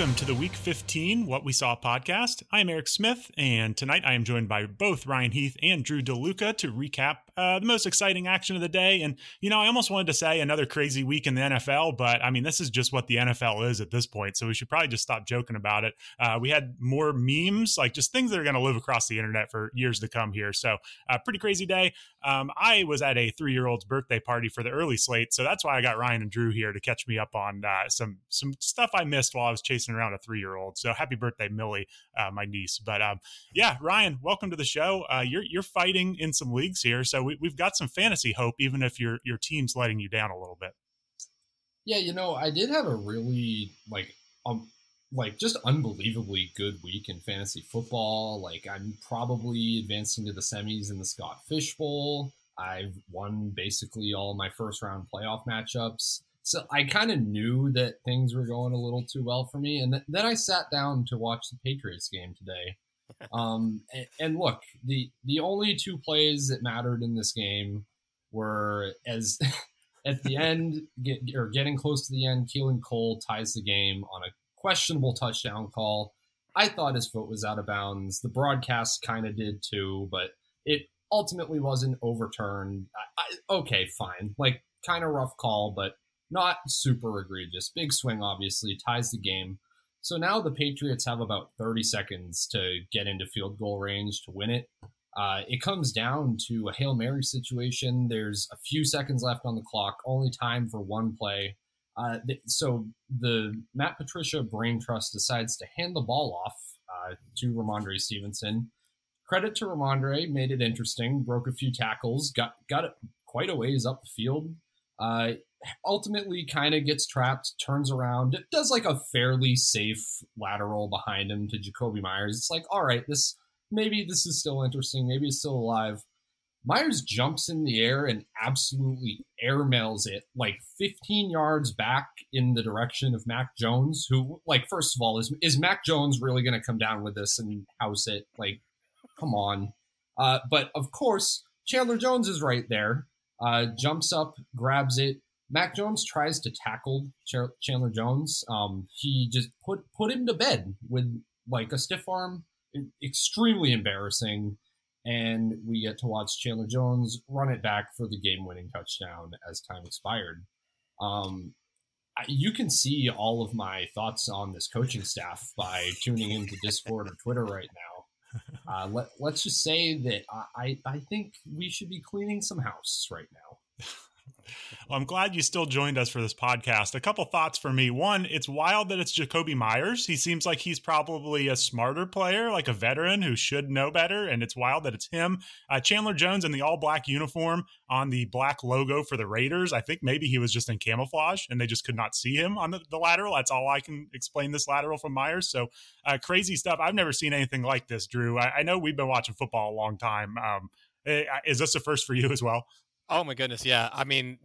welcome to the Week 15 What We Saw podcast. I am Eric Smith, and tonight I am joined by both Ryan Heath and Drew DeLuca to recap uh, the most exciting action of the day. And, you know, I almost wanted to say another crazy week in the NFL, but I mean, this is just what the NFL is at this point. So we should probably just stop joking about it. Uh, we had more memes, like just things that are going to live across the internet for years to come here. So, uh, pretty crazy day. Um, I was at a three year old's birthday party for the early slate. So that's why I got Ryan and Drew here to catch me up on uh, some, some stuff I missed while I was chasing around a three year old. So happy birthday, Millie, uh, my niece. But um, yeah, Ryan, welcome to the show. You're, you're fighting in some leagues here. So we, we've got some fantasy hope, even if your your team's letting you down a little bit. Yeah, you know, I did have a really like um like just unbelievably good week in fantasy football. Like I'm probably advancing to the semis in the Scott Fish Bowl. I've won basically all my first round playoff matchups. So I kind of knew that things were going a little too well for me. And th- then I sat down to watch the Patriots game today. Um, and, and look, the the only two plays that mattered in this game were as at the end get, or getting close to the end, Keelan Cole ties the game on a questionable touchdown call. I thought his foot was out of bounds. The broadcast kind of did too, but it ultimately wasn't overturned. I, I, okay, fine. Like kind of rough call, but not super egregious. Big swing, obviously, ties the game. So now the Patriots have about 30 seconds to get into field goal range to win it. Uh, it comes down to a Hail Mary situation. There's a few seconds left on the clock, only time for one play. Uh, th- so the Matt Patricia brain trust decides to hand the ball off uh, to Rhamondre Stevenson. Credit to Rhamondre, made it interesting, broke a few tackles, got got it quite a ways up the field. Uh, ultimately kind of gets trapped, turns around, does like a fairly safe lateral behind him to Jakobi Meyers. It's like, all right, this maybe this is still interesting, maybe it's still alive. Meyers jumps in the air and absolutely airmails it like 15 yards back in the direction of Mac Jones, who, like, first of all, is is Mac Jones really going to come down with this and house it? Like, come on. Uh, but of course, Chandler Jones is right there, uh, jumps up, grabs it, Mac Jones tries to tackle Chandler Jones. Um, he just put put him to bed with like a stiff arm, extremely embarrassing. And we get to watch Chandler Jones run it back for the game-winning touchdown as time expired. Um, you can see all of my thoughts on this coaching staff by tuning into Discord or Twitter right now. Uh, let, let's just say that I, I think we should be cleaning some house right now. Well, I'm glad you still joined us for this podcast. A couple thoughts for me. One, it's wild that it's Jakobi Meyers. He seems like he's probably a smarter player, like a veteran who should know better. And it's wild that it's him. Uh, Chandler Jones in the all black uniform on the black logo for the Raiders. I think maybe he was just in camouflage and they just could not see him on the, the lateral. That's all I can explain this lateral from Meyers. So uh, crazy stuff. I've never seen anything like this, Drew. I, I know we've been watching football a long time. Um, eh, is this a first for you as well? Oh my goodness, yeah. I mean,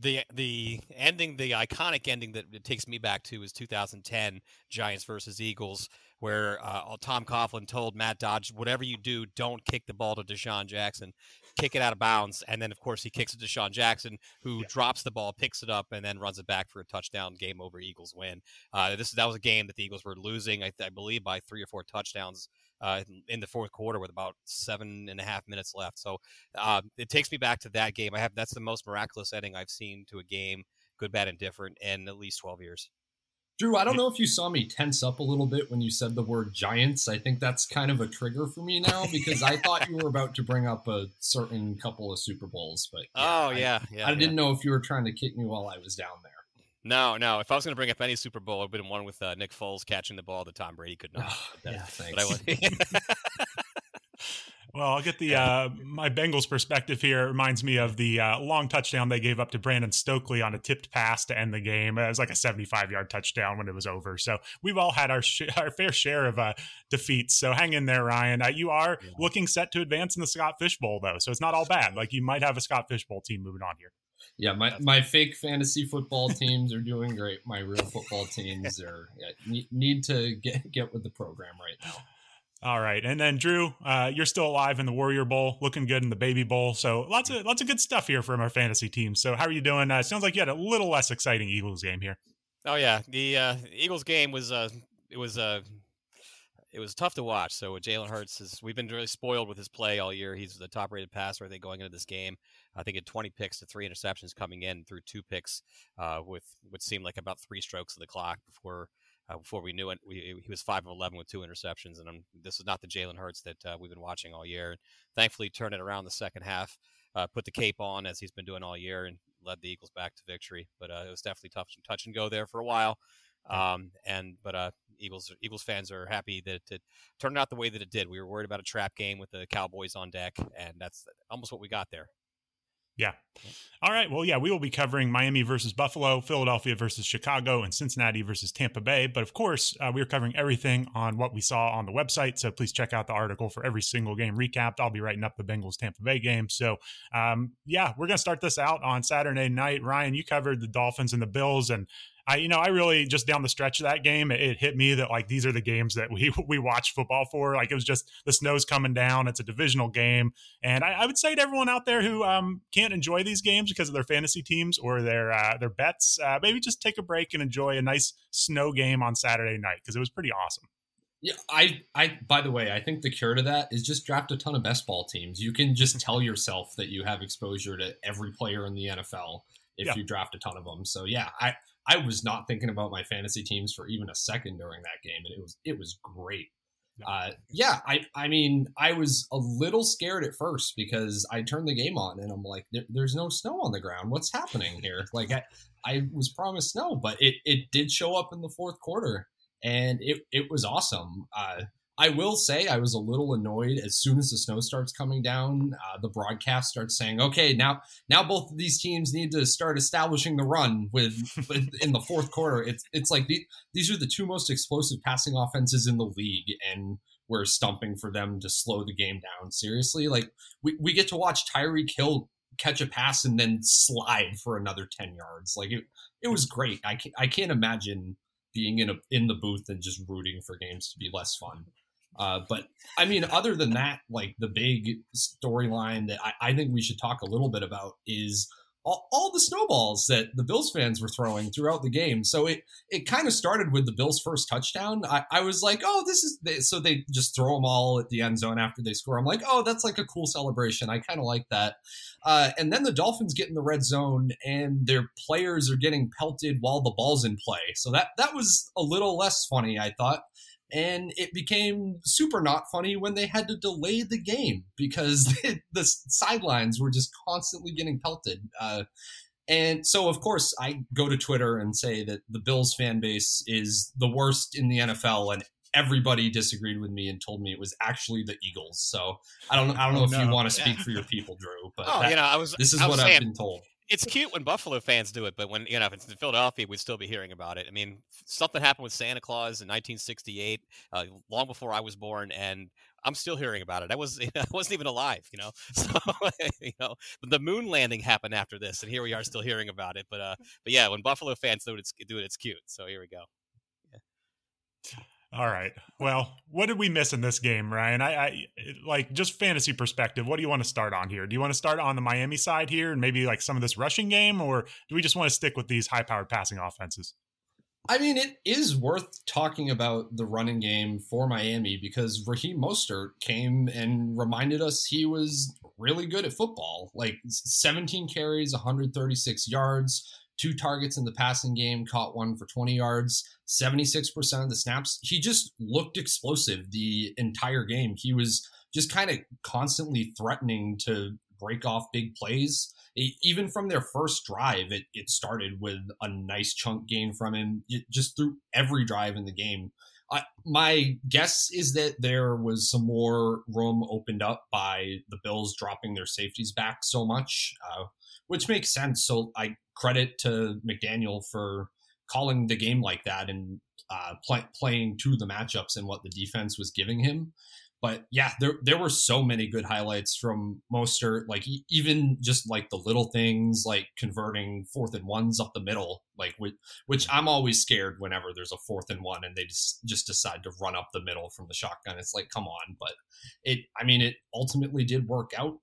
the the ending, the iconic ending that it takes me back to is 2010 Giants versus Eagles, where uh, Tom Coughlin told Matt Dodge, "Whatever you do, don't kick the ball to DeSean Jackson, kick it out of bounds." And then, of course, he kicks it to DeSean Jackson, who yeah. drops the ball, picks it up, and then runs it back for a touchdown. Game over. Eagles win. Uh, this that was a game that the Eagles were losing, I, I believe, by three or four touchdowns uh, in the fourth quarter with about seven and a half minutes left. So uh, it takes me back to that game. I have that's the most miraculous ending I've seen to a game, good, bad, and different, in at least twelve years. Drew, I don't know if you saw me tense up a little bit when you said the word Giants. I think that's kind of a trigger for me now because I thought you were about to bring up a certain couple of Super Bowls, but yeah, oh yeah, I, yeah. I didn't know if you were trying to kick me while I was down there. No, no. If I was going to bring up any Super Bowl, it would have been one with uh, Nick Foles catching the ball that Tom Brady could not. Oh, yeah, thanks. well, I'll get the uh, my Bengals perspective here. It reminds me of the uh, long touchdown they gave up to Brandon Stokley on a tipped pass to end the game. It was like a 75 yard touchdown when it was over. So we've all had our sh- our fair share of uh, defeats. So hang in there, Ryan. Uh, you are yeah. looking set to advance in the Scott Fish Bowl, though. So it's not all bad. Like you might have a Scott Fish Bowl team moving on here yeah, my, my fake fantasy football teams are doing great. My real football teams are yeah, need, need to get get with the program right now. All right, and then Drew, uh, you're still alive in the Warrior Bowl, looking good in the Baby Bowl. So lots of lots of good stuff here from our fantasy team. So how are you doing? Uh, sounds like you had a little less exciting Eagles game here. Oh yeah, the uh, Eagles game was uh, it was uh, it was tough to watch. So Jalen Hurts is we've been really spoiled with his play all year. He's the top rated passer I think going into this game. I think had 20 picks to three interceptions coming in through two picks uh, with what seemed like about three strokes of the clock before uh, before we knew it. We, he was five of 11 with two interceptions, and I'm, this is not the Jalen Hurts that uh, we've been watching all year. Thankfully, turned it around the second half, uh, put the cape on as he's been doing all year, and led the Eagles back to victory. But uh, it was definitely tough touch and go there for a while. Um, and but uh, Eagles Eagles fans are happy that it turned out the way that it did. We were worried about a trap game with the Cowboys on deck, and that's almost what we got there. Yeah. All right. Well, yeah, we will be covering Miami versus Buffalo, Philadelphia versus Chicago, and Cincinnati versus Tampa Bay. But of course, uh, we are covering everything on what we saw on the website. So please check out the article for every single game recapped. I'll be writing up the Bengals Tampa Bay game. So, um, yeah, we're going to start this out on Saturday night. Ryan, you covered the Dolphins and the Bills, and I, you know, I really just down the stretch of that game, it, it, hit me that like these are the games that we we watch football for. Like it was just the snow's coming down. It's a divisional game, and I, I would say to everyone out there who um, can't enjoy these games because of their fantasy teams or their uh, their bets, uh, maybe just take a break and enjoy a nice snow game on Saturday night because it was pretty awesome. Yeah, I, I. By the way, I think the cure to that is just draft a ton of best ball teams. You can just tell yourself that you have exposure to every player in the NFL if yeah. you draft a ton of them. So yeah, I I was not thinking about my fantasy teams for even a second during that game, and it was it was great. Uh, yeah, I I mean I was a little scared at first because I turned the game on and I'm like, there, there's no snow on the ground. What's happening here? Like I, I was promised snow, but it it did show up in the fourth quarter, and it it was awesome. Uh, I will say I was a little annoyed as soon as the snow starts coming down. Uh, the broadcast starts saying, "Okay, now now both of these teams need to start establishing the run with, with in the fourth quarter." It's it's like the, these are the two most explosive passing offenses in the league, and we're stumping for them to slow the game down. Seriously, like we, we get to watch Tyreek Hill catch a pass and then slide for another ten yards. Like it it was great. I can't, I can't imagine being in a in the booth and just rooting for games to be less fun. Uh, but I mean, other than that, like the big storyline that I, I, think we should talk a little bit about is all, all, the snowballs that the Bills fans were throwing throughout the game. So it it kind of started with the Bills' first touchdown. I, I was like, oh, this is so they just throw them all at the end zone after they score. I'm like, oh, that's like a cool celebration. I kind of like that. Uh, and then the Dolphins get in the red zone and their players are getting pelted while the ball's in play. So that that was a little less funny, I thought and it became super not funny when they had to delay the game because the sidelines were just constantly getting pelted. Uh, and so, of course, I go to Twitter and say that the Bills fan base is the worst in the NFL, and everybody disagreed with me and told me it was actually the Eagles. So I don't, I don't know oh, if no. you want to speak for your people, Drew, but oh, that, you know, I was. This is I what I've been told it's cute when Buffalo fans do it, but when you know if it's in Philadelphia, we'd still be hearing about it. I mean, something happened with Santa Claus in 1968, uh, long before I was born, and I'm still hearing about it. I was I wasn't even alive, you know. So you know, the moon landing happened after this, and here we are still hearing about it. But uh, but yeah, when Buffalo fans do it, it's, do it, it's cute. So here we go. All right. Well, what did we miss in this game, Ryan? I, I like just fantasy perspective. What do you want to start on here? Do you want to start on the Miami side here and maybe like some of this rushing game, or do we just want to stick with these high-powered passing offenses? I mean, it is worth talking about the running game for Miami because Raheem Mostert came and reminded us he was really good at football. Like 17 carries, 136 yards, two targets in the passing game, caught one for 20 yards, 76% of the snaps. He just looked explosive the entire game. He was just kind of constantly threatening to break off big plays. Even from their first drive, it, it started with a nice chunk gain from him just through every drive in the game. My guess is that there was some more room opened up by the Bills dropping their safeties back so much, uh, which makes sense. So I credit to McDaniel for calling the game like that and uh, play, playing to the matchups and what the defense was giving him. But yeah, there there were so many good highlights from Mostert, like even just like the little things like converting fourth and ones up the middle, like which, which I'm always scared whenever there's a fourth and one and they just just decide to run up the middle from the shotgun. It's like, come on, but it I mean it ultimately did work out.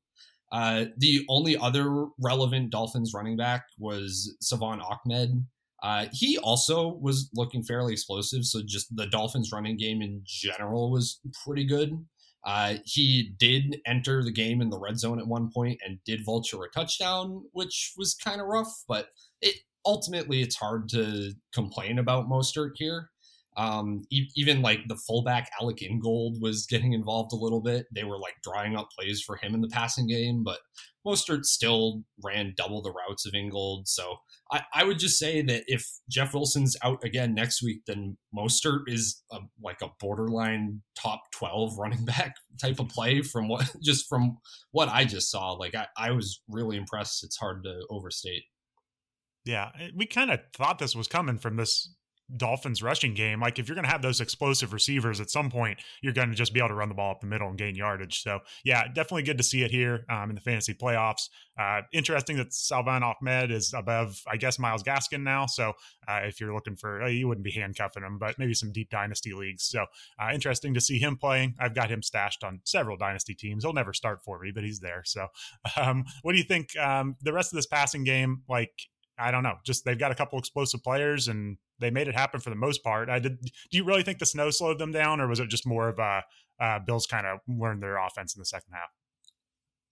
Uh, the only other relevant Dolphins running back was Salvon Ahmed. Uh, he also was looking fairly explosive. So just the Dolphins running game in general was pretty good. Uh, he did enter the game in the red zone at one point and did vulture a touchdown, which was kind of rough, but it ultimately it's hard to complain about Mostert here. Um, e- even like the fullback Alec Ingold was getting involved a little bit. They were like drawing up plays for him in the passing game, but Mostert still ran double the routes of Ingold. So I, I would just say that if Jeff Wilson's out again next week, then Mostert is a, like a borderline top 12 running back type of play from what just from what I just saw. Like I, I was really impressed. It's hard to overstate. Yeah, we kind of thought this was coming from this Dolphins rushing game. Like if you're going to have those explosive receivers at some point, you're going to just be able to run the ball up the middle and gain yardage. So yeah, definitely good to see it here um, in the fantasy playoffs. Uh, interesting that Salvon Ahmed is above, I guess, Myles Gaskin now. So uh, if you're looking for, uh, you wouldn't be handcuffing him, but maybe some deep dynasty leagues. So uh, interesting to see him playing. I've got him stashed on several dynasty teams. He'll never start for me, but he's there. So um, what do you think? Um, the rest of this passing game, like I don't know. Just they've got a couple explosive players and they made it happen for the most part. I did. Do you really think the snow slowed them down, or was it just more of a uh, Bills kind of learned their offense in the second half?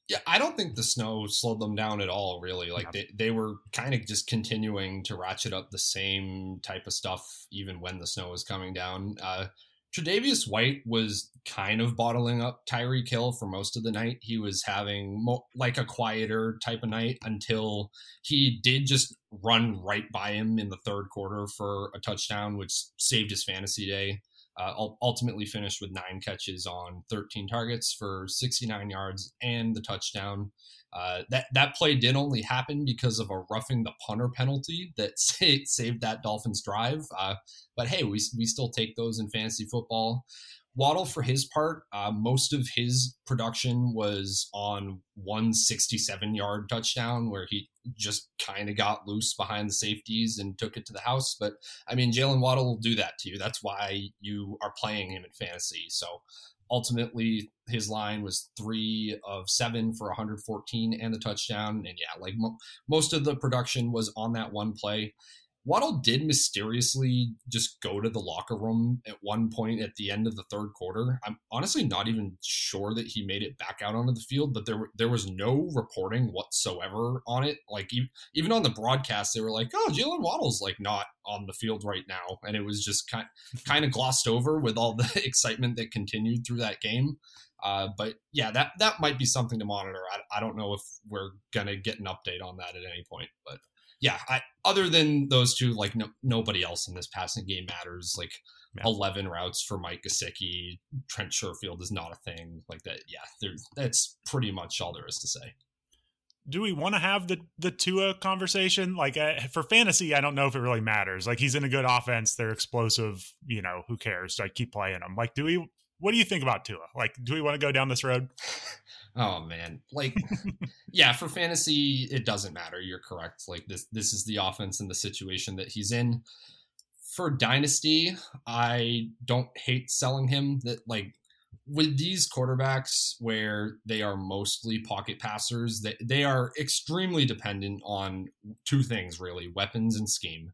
Yeah, I don't think the snow slowed them down at all. Really, like yeah. they they were kind of just continuing to ratchet up the same type of stuff even when the snow was coming down. Uh, Tre'Davious White was kind of bottling up Tyreek Hill for most of the night. He was having mo- like a quieter type of night until he did just run right by him in the third quarter for a touchdown, which saved his fantasy day. Uh, ultimately finished with nine catches on 13 targets for 69 yards and the touchdown. Uh, that that play did only happen because of a roughing the punter penalty that saved, saved that Dolphins drive. Uh, but hey, we we still take those in fantasy football. Waddle, for his part, uh, most of his production was on one 67 yard touchdown where he just kind of got loose behind the safeties and took it to the house. But I mean, Jaylen Waddle will do that to you. That's why you are playing him in fantasy. So ultimately, his line was three of seven for 114 and the touchdown. And yeah, like mo- most of the production was on that one play. Waddle did mysteriously just go to the locker room at one point at the end of the third quarter. I'm honestly not even sure that he made it back out onto the field, but there there was no reporting whatsoever on it. Like even on the broadcast, they were like, "Oh, Jaylen Waddle's like not on the field right now," and it was just kind kind of glossed over with all the excitement that continued through that game. Uh, but yeah, that that might be something to monitor. I, I don't know if we're gonna get an update on that at any point, but yeah, I, other than those two, like no, nobody else in this passing game matters. Like yeah. eleven routes for Mike Gesicki, Trent Sherfield is not a thing like that. Yeah, that's pretty much all there is to say. Do we want to have the the Tua conversation? Like uh, for fantasy, I don't know if it really matters. Like he's in a good offense, they're explosive. You know, who cares? Like keep playing them. Like, do we? What do you think about Tua? Like, do we want to go down this road? Oh man, like yeah, for fantasy it doesn't matter. You're correct. Like this this is the offense and the situation that he's in. For dynasty, I don't hate selling him that like with these quarterbacks where they are mostly pocket passers, they, they are extremely dependent on two things really, weapons and scheme.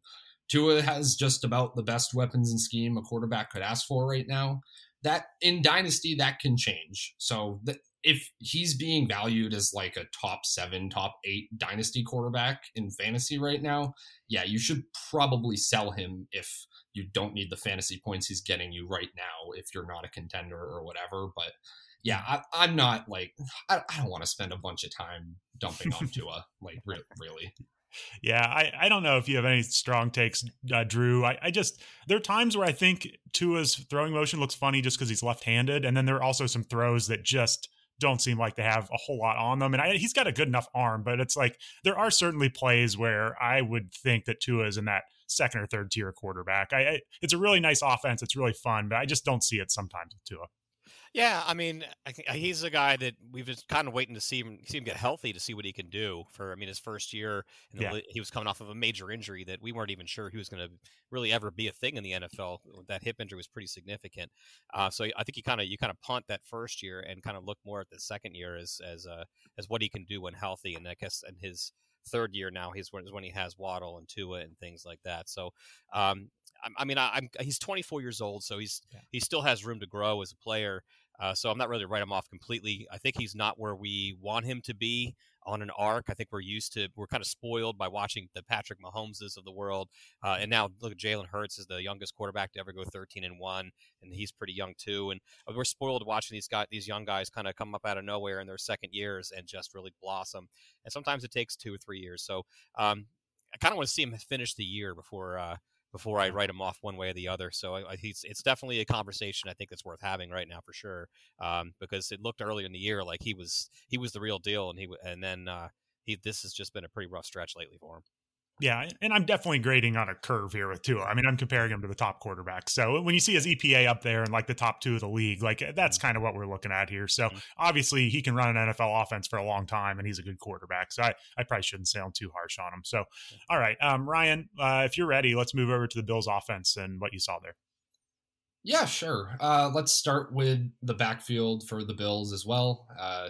Tua has just about the best weapons and scheme a quarterback could ask for right now. That in dynasty that can change. So th- if he's being valued as like a top seven, top eight dynasty quarterback in fantasy right now, yeah, you should probably sell him if you don't need the fantasy points he's getting you right now if you're not a contender or whatever. But yeah, I, am not like I, I don't want to spend a bunch of time dumping on Tua, like re- really. Yeah, I, I don't know if you have any strong takes, uh, Drew. I, I just there are times where I think Tua's throwing motion looks funny just because he's left-handed, and then there are also some throws that just don't seem like they have a whole lot on them. And I, he's got a good enough arm, but it's like there are certainly plays where I would think that Tua is in that second or third tier quarterback. I, I, it's a really nice offense. It's really fun, but I just don't see it sometimes with Tua. Yeah, I mean, I he's a guy that we've just kind of waiting to see him see him get healthy to see what he can do. For I mean, his first year, yeah. he was coming off of a major injury that we weren't even sure he was going to really ever be a thing in the NFL. That hip injury was pretty significant. Uh, so I think you kind of you kind of punt that first year and kind of look more at the second year as as uh, as what he can do when healthy. And I guess and his third year now. He's when, when he has Waddle and Tua and things like that. So, um, I, I mean, I, am he's 24 years old, so he's yeah. he still has room to grow as a player. Uh, so I'm not ready to write him off completely. I think he's not where we want him to be on an arc. I think we're used to we're kind of spoiled by watching the Patrick Mahomeses of the world, uh, and now look at Jalen Hurts is the youngest quarterback to ever go 13 and one, and he's pretty young too. And uh, we're spoiled watching these guys, these young guys, kind of come up out of nowhere in their second years and just really blossom. And sometimes it takes two or three years. So um, I kind of want to see him finish the year before. Uh, before I write him off one way or the other. So I, I, it's, it's definitely a conversation I think that's worth having right now for sure. Um, because it looked earlier in the year like he was he was the real deal, and he and then uh, he this has just been a pretty rough stretch lately for him. Yeah, and I'm definitely grading on a curve here with Tua. I mean, I'm comparing him to the top quarterbacks. So when you see his EPA up there and like the top two of the league, like that's mm-hmm. kind of what we're looking at here. So mm-hmm. obviously he can run an NFL offense for a long time, and he's a good quarterback. So I, I probably shouldn't sound too harsh on him. So all right, um, Ryan, uh, if you're ready, let's move over to the Bills offense and what you saw there. Yeah, sure. Uh, let's start with the backfield for the Bills as well. Uh,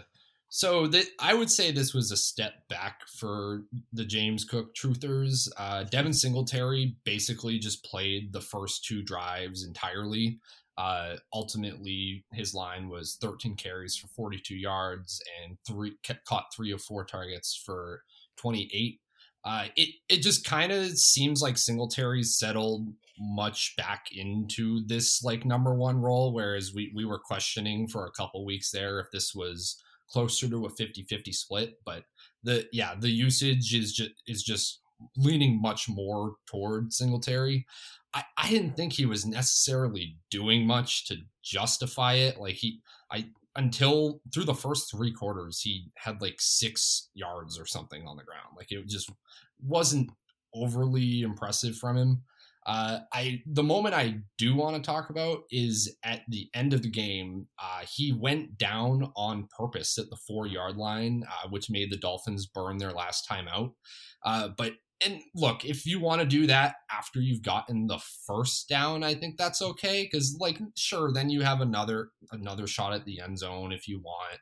so that I would say this was a step back for the James Cook truthers. Uh, Devin Singletary basically just played the first two drives entirely. Uh, ultimately, his line was 13 carries for 42 yards and three caught three of four targets for 28. Uh, it it just kind of seems like Singletary's settled much back into this like number one role, whereas we we were questioning for a couple weeks there if this was closer to a 50-50 split but the yeah the usage is just is just leaning much more toward singletary. I, I didn't think he was necessarily doing much to justify it. Like he i until through the first three quarters he had like six yards or something on the ground. Like it just wasn't overly impressive from him uh, I the moment I do want to talk about is at the end of the game. Uh, he went down on purpose at the four yard line, uh, which made the Dolphins burn their last time out. Uh, but and look, if you want to do that after you've gotten the first down, I think that's okay because like sure, then you have another another shot at the end zone if you want.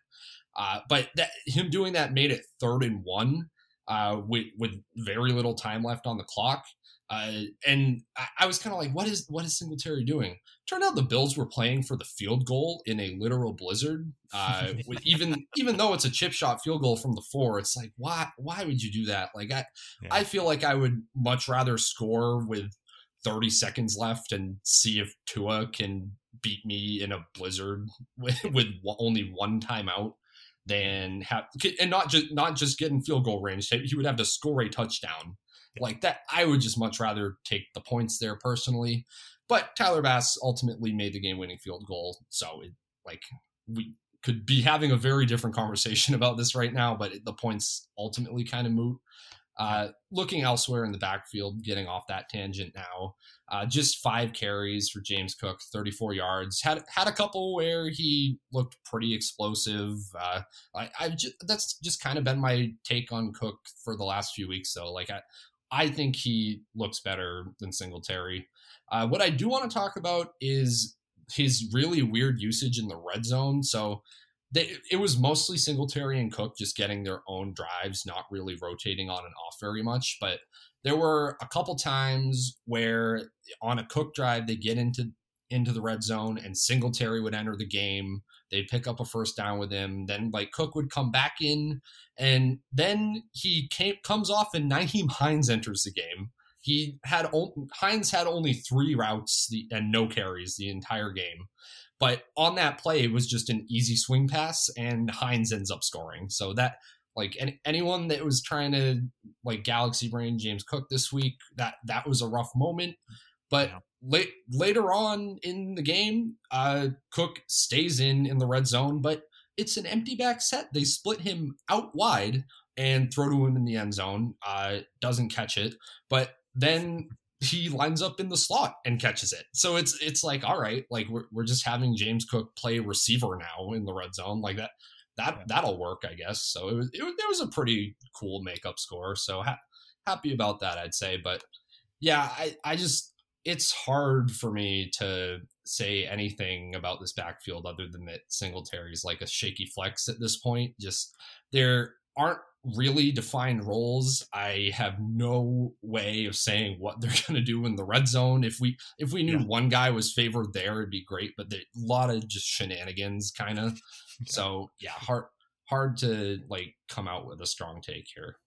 Uh, but that him doing that made it third and one uh, with with very little time left on the clock. Uh, and I, I was kind of like, what is what is Singletary doing? Turned out the Bills were playing for the field goal in a literal blizzard. Uh, even even though it's a chip shot field goal from the four, it's like why why would you do that? Like I yeah. I feel like I would much rather score with 30 seconds left and see if Tua can beat me in a blizzard with, with only one timeout than have and not just not just getting field goal range. He would have to score a touchdown like that. I would just much rather take the points there personally. But Tyler Bass ultimately made the game winning field goal. So it, like we could be having a very different conversation about this right now, but the points ultimately kind of moot. Uh, looking elsewhere in the backfield, getting off that tangent now, uh, just five carries for James Cook, 34 yards. Had had a couple where he looked pretty explosive. Uh, I, just, that's just kind of been my take on Cook for the last few weeks. So like I, I think he looks better than Singletary. Uh, what I do want to talk about is his really weird usage in the red zone. So they, it was mostly Singletary and Cook just getting their own drives, not really rotating on and off very much. But there were a couple times where on a Cook drive they get into into the red zone and Singletary would enter the game. They'd pick up a first down with him. Then like Cook would come back in and then he came comes off and Nyheim Hines enters the game. He had Hines had only three routes and no carries the entire game. But on that play, it was just an easy swing pass, and Hines ends up scoring. So that like any, anyone that was trying to like galaxy brain James Cook this week, that that was a rough moment. But yeah late, later on in the game, uh, Cook stays in in the red zone, but it's an empty back set. They split him out wide and throw to him in the end zone. Uh, doesn't catch it, but then he lines up in the slot and catches it. So it's it's like all right, like we're we're just having James Cook play receiver now in the red zone like that. That yeah. that'll work, I guess. So it was it, it was a pretty cool makeup score. So ha- happy about that, I'd say. But yeah, I I just it's hard for me to say anything about this backfield other than that Singletary is like a shaky flex at this point. Just there aren't really defined roles. I have no way of saying what they're going to do in the red zone. If we if we knew yeah. one guy was favored there, it'd be great. But a lot of just shenanigans, kind of. Yeah. So yeah, hard hard to like come out with a strong take here.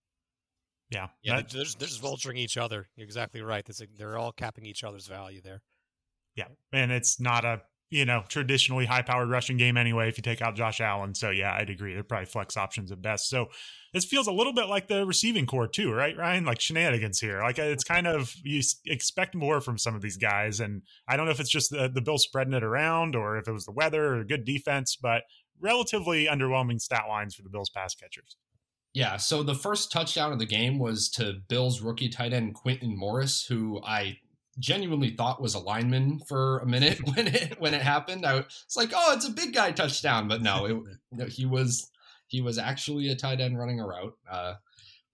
Yeah, yeah, that, they're, just, they're just vulturing each other. You're exactly right. they're all capping each other's value there. Yeah, and it's not a you know, traditionally high powered rushing game anyway, if you take out Josh Allen. So, yeah, I'd agree. They're probably flex options at best. So, this feels a little bit like the receiving corps, too, right, Ryan? Like shenanigans here. Like, it's kind of, you expect more from some of these guys. And I don't know if it's just the, the Bills spreading it around or if it was the weather or good defense, but relatively underwhelming stat lines for the Bills pass catchers. Yeah, so the first touchdown of the game was to Bills rookie tight end Quintin Morris, who I genuinely thought was a lineman for a minute when it when it happened. I was like, oh, it's a big guy touchdown, but no, it, he was he was actually a tight end running a route. Uh,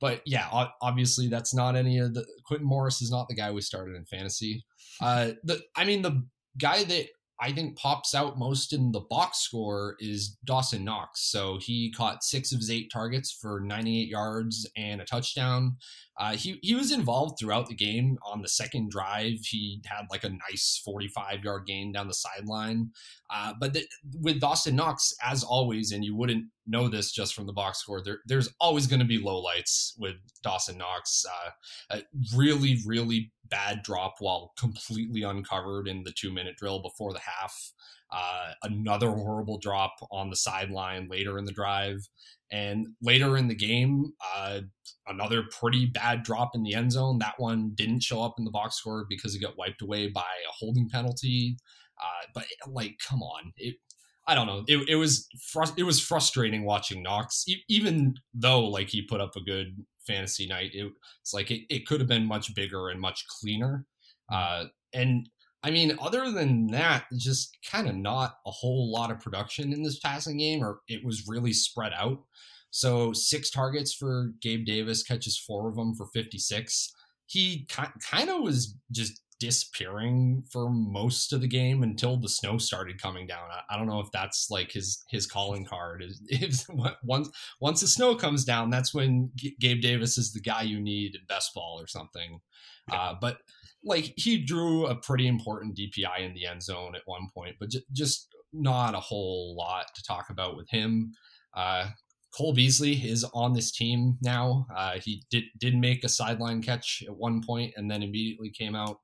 but yeah, obviously that's not any of the Quintin Morris is not the guy we started in fantasy. Uh, the I mean the guy that I think pops out most in the box score is Dawson Knox. So he caught six of his eight targets for 98 yards and a touchdown. Uh, he he was involved throughout the game. On the second drive, he had like a nice 45 yard gain down the sideline. Uh, but the, with Dawson Knox, as always, and you wouldn't know this just from the box score, there, there's always going to be low lights with Dawson Knox. Uh, a really really bad drop while completely uncovered in the two minute drill before the half. Uh, another horrible drop on the sideline later in the drive. And later in the game, uh, another pretty bad drop in the end zone. That one didn't show up in the box score because it got wiped away by a holding penalty. Uh, but like, come on, it. I don't know. It, it was it was frustrating watching Knox, e- even though like he put up a good fantasy night. It, it's like it, it could have been much bigger and much cleaner. Uh, and I mean, other than that, just kind of not a whole lot of production in this passing game, or it was really spread out. So six targets for Gabe Davis, catches four of them for 56. He kind of was just disappearing for most of the game until the snow started coming down. I, I don't know if that's like his his calling card. Is if once once the snow comes down, that's when G- Gabe Davis is the guy you need in best ball or something. Yeah. Uh, but like he drew a pretty important DPI in the end zone at one point, but j- just not a whole lot to talk about with him. Uh, Cole Beasley is on this team now. Uh, he did did make a sideline catch at one point and then immediately came out.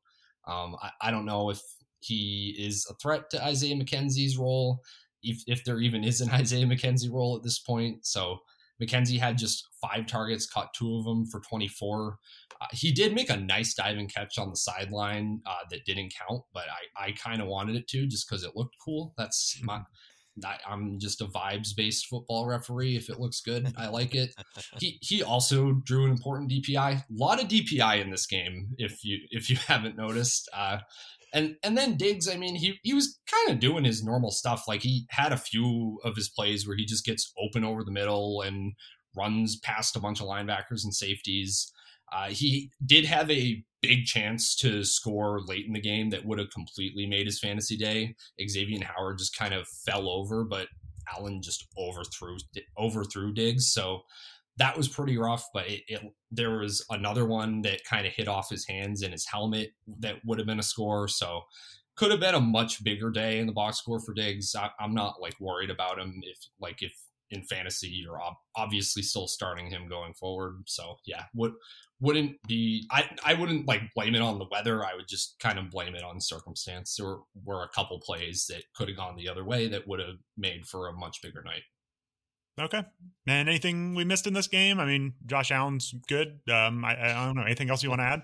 Um, I, I, don't know if he is a threat to Isaiah McKenzie's role, if if there even is an Isaiah McKenzie role at this point. So McKenzie had just five targets, caught two of them for 24. Uh, he did make a nice diving catch on the sideline uh, that didn't count, but I, I kind of wanted it to just because it looked cool. That's my. Mm-hmm. I'm just a vibes based football referee. If it looks good, I like it. He he also drew an important DPI. A lot of DPI in this game, if you if you haven't noticed. Uh, and and then Diggs, I mean, he he was kind of doing his normal stuff. Like he had a few of his plays where he just gets open over the middle and runs past a bunch of linebackers and safeties. Uh, he did have a big chance to score late in the game that would have completely made his fantasy day. Xavier Howard just kind of fell over, but Allen just overthrew overthrew Diggs. So that was pretty rough. But it, it there was another one that kind of hit off his hands and his helmet that would have been a score. So could have been a much bigger day in the box score for Diggs. I, am not like worried about him if like if in fantasy you're ob- obviously still starting him going forward. So yeah, would wouldn't be I, I wouldn't like blame it on the weather. I would just kind of blame it on circumstance. There were, were a couple plays that could have gone the other way that would have made for a much bigger night. Okay. And anything we missed in this game? I mean, Josh Allen's good. Um, I, I don't know. Anything else you want to add?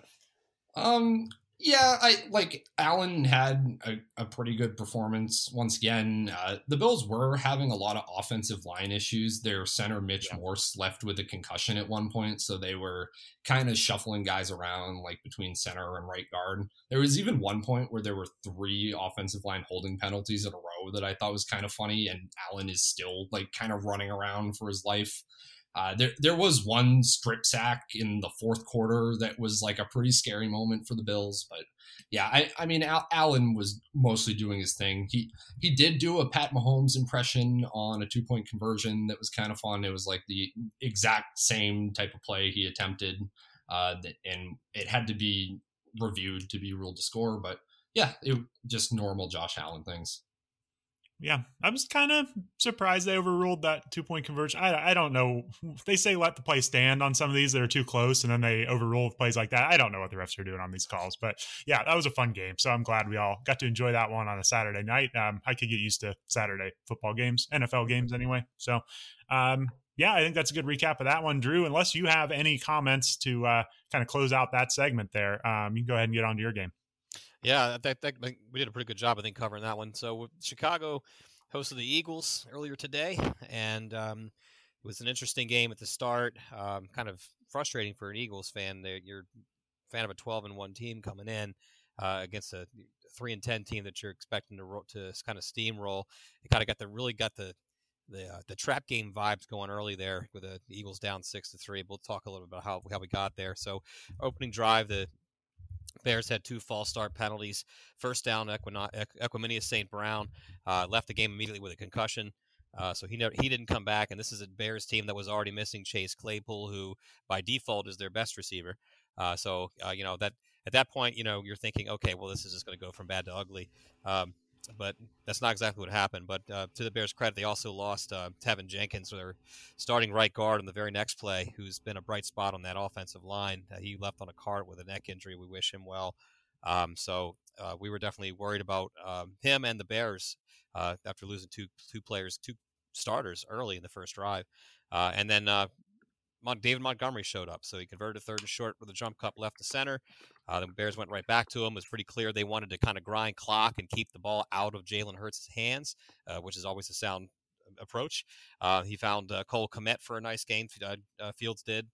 Um, yeah, I like Allen had a, a pretty good performance once again. Uh, the Bills were having a lot of offensive line issues. Their center Mitch yeah. Morse left with a concussion at one point, so they were kind of shuffling guys around like between center and right guard. There was even one point where there were three offensive line holding penalties in a row that I thought was kind of funny, and Allen is still like kind of running around for his life. Uh, there, there was one strip sack in the fourth quarter that was like a pretty scary moment for the Bills. But yeah, I, I mean, Al- Allen was mostly doing his thing. He he did do a Pat Mahomes impression on a two point conversion that was kind of fun. It was like the exact same type of play he attempted, uh, and it had to be reviewed to be ruled to score. But yeah, it just normal Josh Allen things yeah, I was kind of surprised they overruled that two point conversion. I, I don't know. They say let the play stand on some of these that are too close, and then they overrule plays like that. I don't know what the refs are doing on these calls, but yeah, that was a fun game. So I'm glad we all got to enjoy that one on a Saturday night. Um, I could get used to Saturday football games, NFL games anyway. So, um, yeah, I think that's a good recap of that one, Drew. Unless you have any comments to uh, kind of close out that segment there, um, you can go ahead and get on to your game. Yeah, that, that, we did a pretty good job, I think, covering that one. So Chicago hosted the Eagles earlier today, and um, it was an interesting game at the start. Um, kind of frustrating for an Eagles fan. You're a fan of a 12 and one team coming in uh, against a three and 10 team that you're expecting to ro- to kind of steamroll. It kind of got the really got the the uh, the trap game vibes going early there with the Eagles down six to three. We'll talk a little bit about how how we got there. So opening drive, the Bears had two false start penalties. First down, Equanimeous St. Brown uh, left the game immediately with a concussion. Uh, so he never, he didn't come back, and this is a Bears team that was already missing Chase Claypool, who by default is their best receiver. Uh, so uh, you know that at that point, you know you're thinking, okay, well this is just going to go from bad to ugly. Um, but that's not exactly what happened. But uh, to the Bears' credit, they also lost uh, Teven Jenkins, their starting right guard, in the very next play, who's been a bright spot on that offensive line. Uh, he left on a cart with a neck injury. We wish him well. Um, so uh, we were definitely worried about um, him and the Bears uh, after losing two two players, two starters early in the first drive, uh, and then David Montgomery showed up, so he converted a third and short with a jump cut left to center. Uh, the Bears went right back to him. It was pretty clear they wanted to kind of grind clock and keep the ball out of Jalen Hurts' hands, uh, which is always a sound approach. Uh, he found uh, Cole Kmet for a nice game. Uh, uh, Fields did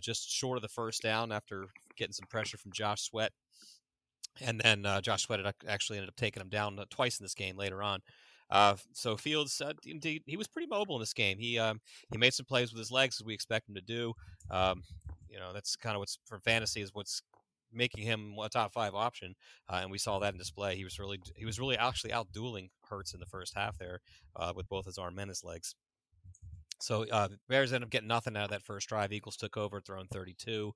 just short of the first down after getting some pressure from Josh Sweat. And then Josh Sweat actually ended up taking him down twice in this game later on. Uh, so Fields, indeed, he was pretty mobile in this game. He um, he made some plays with his legs as we expect him to do. Um, you know, that's kind of what's for fantasy is what's making him a top five option, uh, and we saw that in display. He was really he was really actually out dueling Hurts in the first half there uh, with both his arm and his legs. So uh, Bears ended up getting nothing out of that first drive. Eagles took over, throwing 32.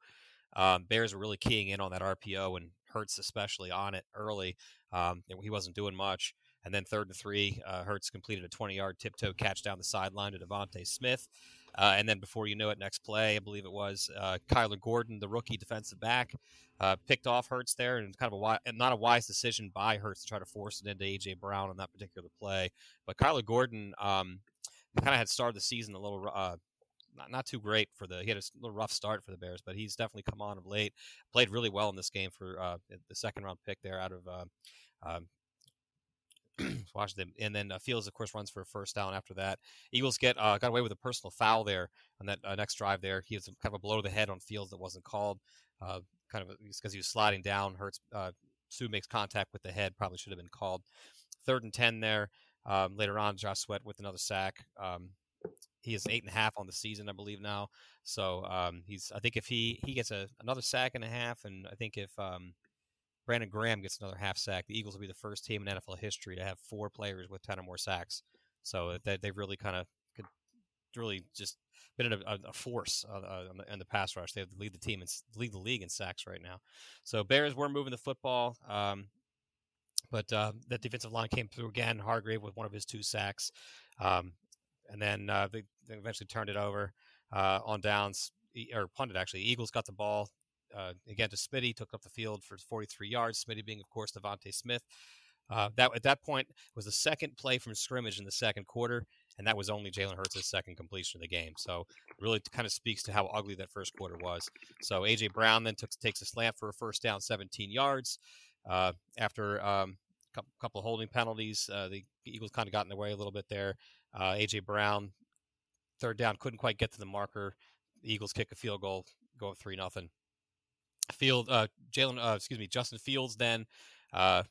Um, Bears were really keying in on that RPO and Hurts especially on it early. Um, he wasn't doing much. And then third and three, uh, Hurts completed a 20 yard tiptoe catch down the sideline to DeVonta Smith. Uh, and then before you know it, next play, I believe it was uh, Kyler Gordon, the rookie defensive back, uh, picked off Hurts there, and kind of a wise, not a wise decision by Hurts to try to force it into AJ Brown on that particular play. But Kyler Gordon um, kind of had started the season a little. Uh, not, not too great for the he had a little rough start for the Bears, but he's definitely come on of late. Played really well in this game for uh, the second round pick there out of uh, um, Washington, and then uh, Fields, of course, runs for a first down after that. Eagles get uh, got away with a personal foul there on that uh, next drive. There, he has kind of a blow to the head on Fields that wasn't called, uh, kind of because he was sliding down. Hurts uh, Suh makes contact with the head, probably should have been called. Third and ten there. Um, later on, Josh Sweat with another sack. Um, he is eight and a half on the season, I believe now. So um, he's. I think if he he gets a, another sack and a half, and I think if um, Brandon Graham gets another half sack. The Eagles will be the first team in NFL history to have four players with 10 or more sacks. So they, they've really kind of really just been a, a force uh, uh, on the, the, pass rush. They have to lead the team and lead the league in sacks right now. So Bears were moving the football, um, but uh, that defensive line came through again. Hargrave with one of his two sacks, um, and then uh, they, they, eventually turned it over uh, on downs or punted. Actually, Eagles got the ball uh, again to Smitty, took up the field for 43 yards. Smitty being, of course, DeVonta Smith. Uh, that at that point was the second play from scrimmage in the second quarter, and that was only Jalen Hurts' second completion of the game. So really kind of speaks to how ugly that first quarter was. So AJ Brown then took, takes a slant for a first down, 17 yards. Uh, after um, a couple of holding penalties, uh, the Eagles kind of got in the way a little bit there. Uh, AJ Brown, third down, couldn't quite get to the marker. The Eagles kick a field goal, go up three nothing. Field, uh, Jalen, uh, excuse me, Justin Fields then uh,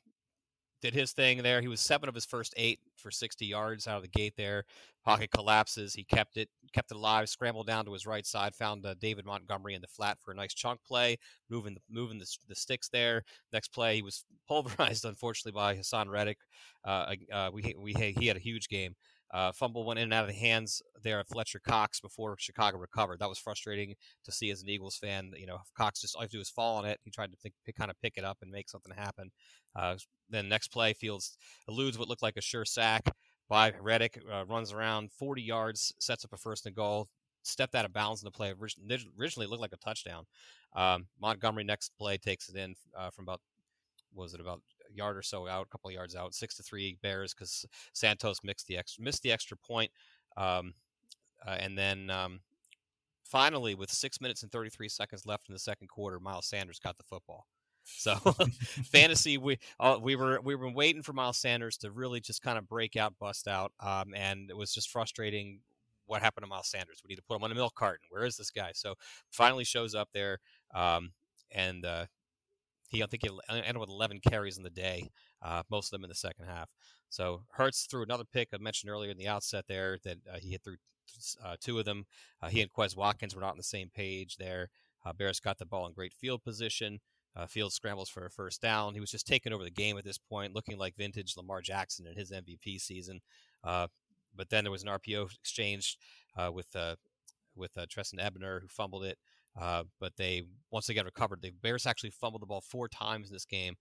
did his thing there. He was seven of his first eight for 60 yards out of the gate there. Pocket collapses. He kept it, kept it alive. Scrambled down to his right side. Found uh, David Montgomery in the flat for a nice chunk play, moving the, moving the, the sticks there. Next play, he was pulverized, unfortunately, by Haason Reddick. Uh, uh, we we he had a huge game. Uh, fumble went in and out of the hands there of Fletcher Cox before Chicago recovered. That was frustrating to see as an Eagles fan. You know, Cox just all you have to do is fall on it. He tried to think, kind of pick it up and make something happen. Uh, then next play, Fields eludes what looked like a sure sack by Reddick, uh, runs around 40 yards, sets up a first and goal. Stepped out of bounds in the play. Originally, it looked like a touchdown. Um, Montgomery next play takes it in uh, from about was it about yard or so out, a couple of yards out, six to three Bears because Santos missed the extra missed the extra point. Um, uh, and then um, finally, with six minutes and 33 seconds left in the second quarter, Miles Sanders got the football. So fantasy, we uh, we were we were waiting for Miles Sanders to really just kind of break out, bust out, um, and it was just frustrating. What happened to Miles Sanders? We need to put him on a milk carton. Where is this guy? So finally shows up there, um, and uh, he, I think, he ended with 11 carries in the day, uh, most of them in the second half. So Hurts threw another pick I mentioned earlier in the outset there that uh, he hit through uh, two of them. Uh, he and Quez Watkins were not on the same page there. Uh, Bears got the ball in great field position. Uh, field scrambles for a first down. He was just taking over the game at this point, looking like vintage Lamar Jackson in his MVP season. but then there was an RPO exchange with with Trestan Ebner who fumbled it. Uh, but they once they got recovered, the Bears actually fumbled the ball four times in this game,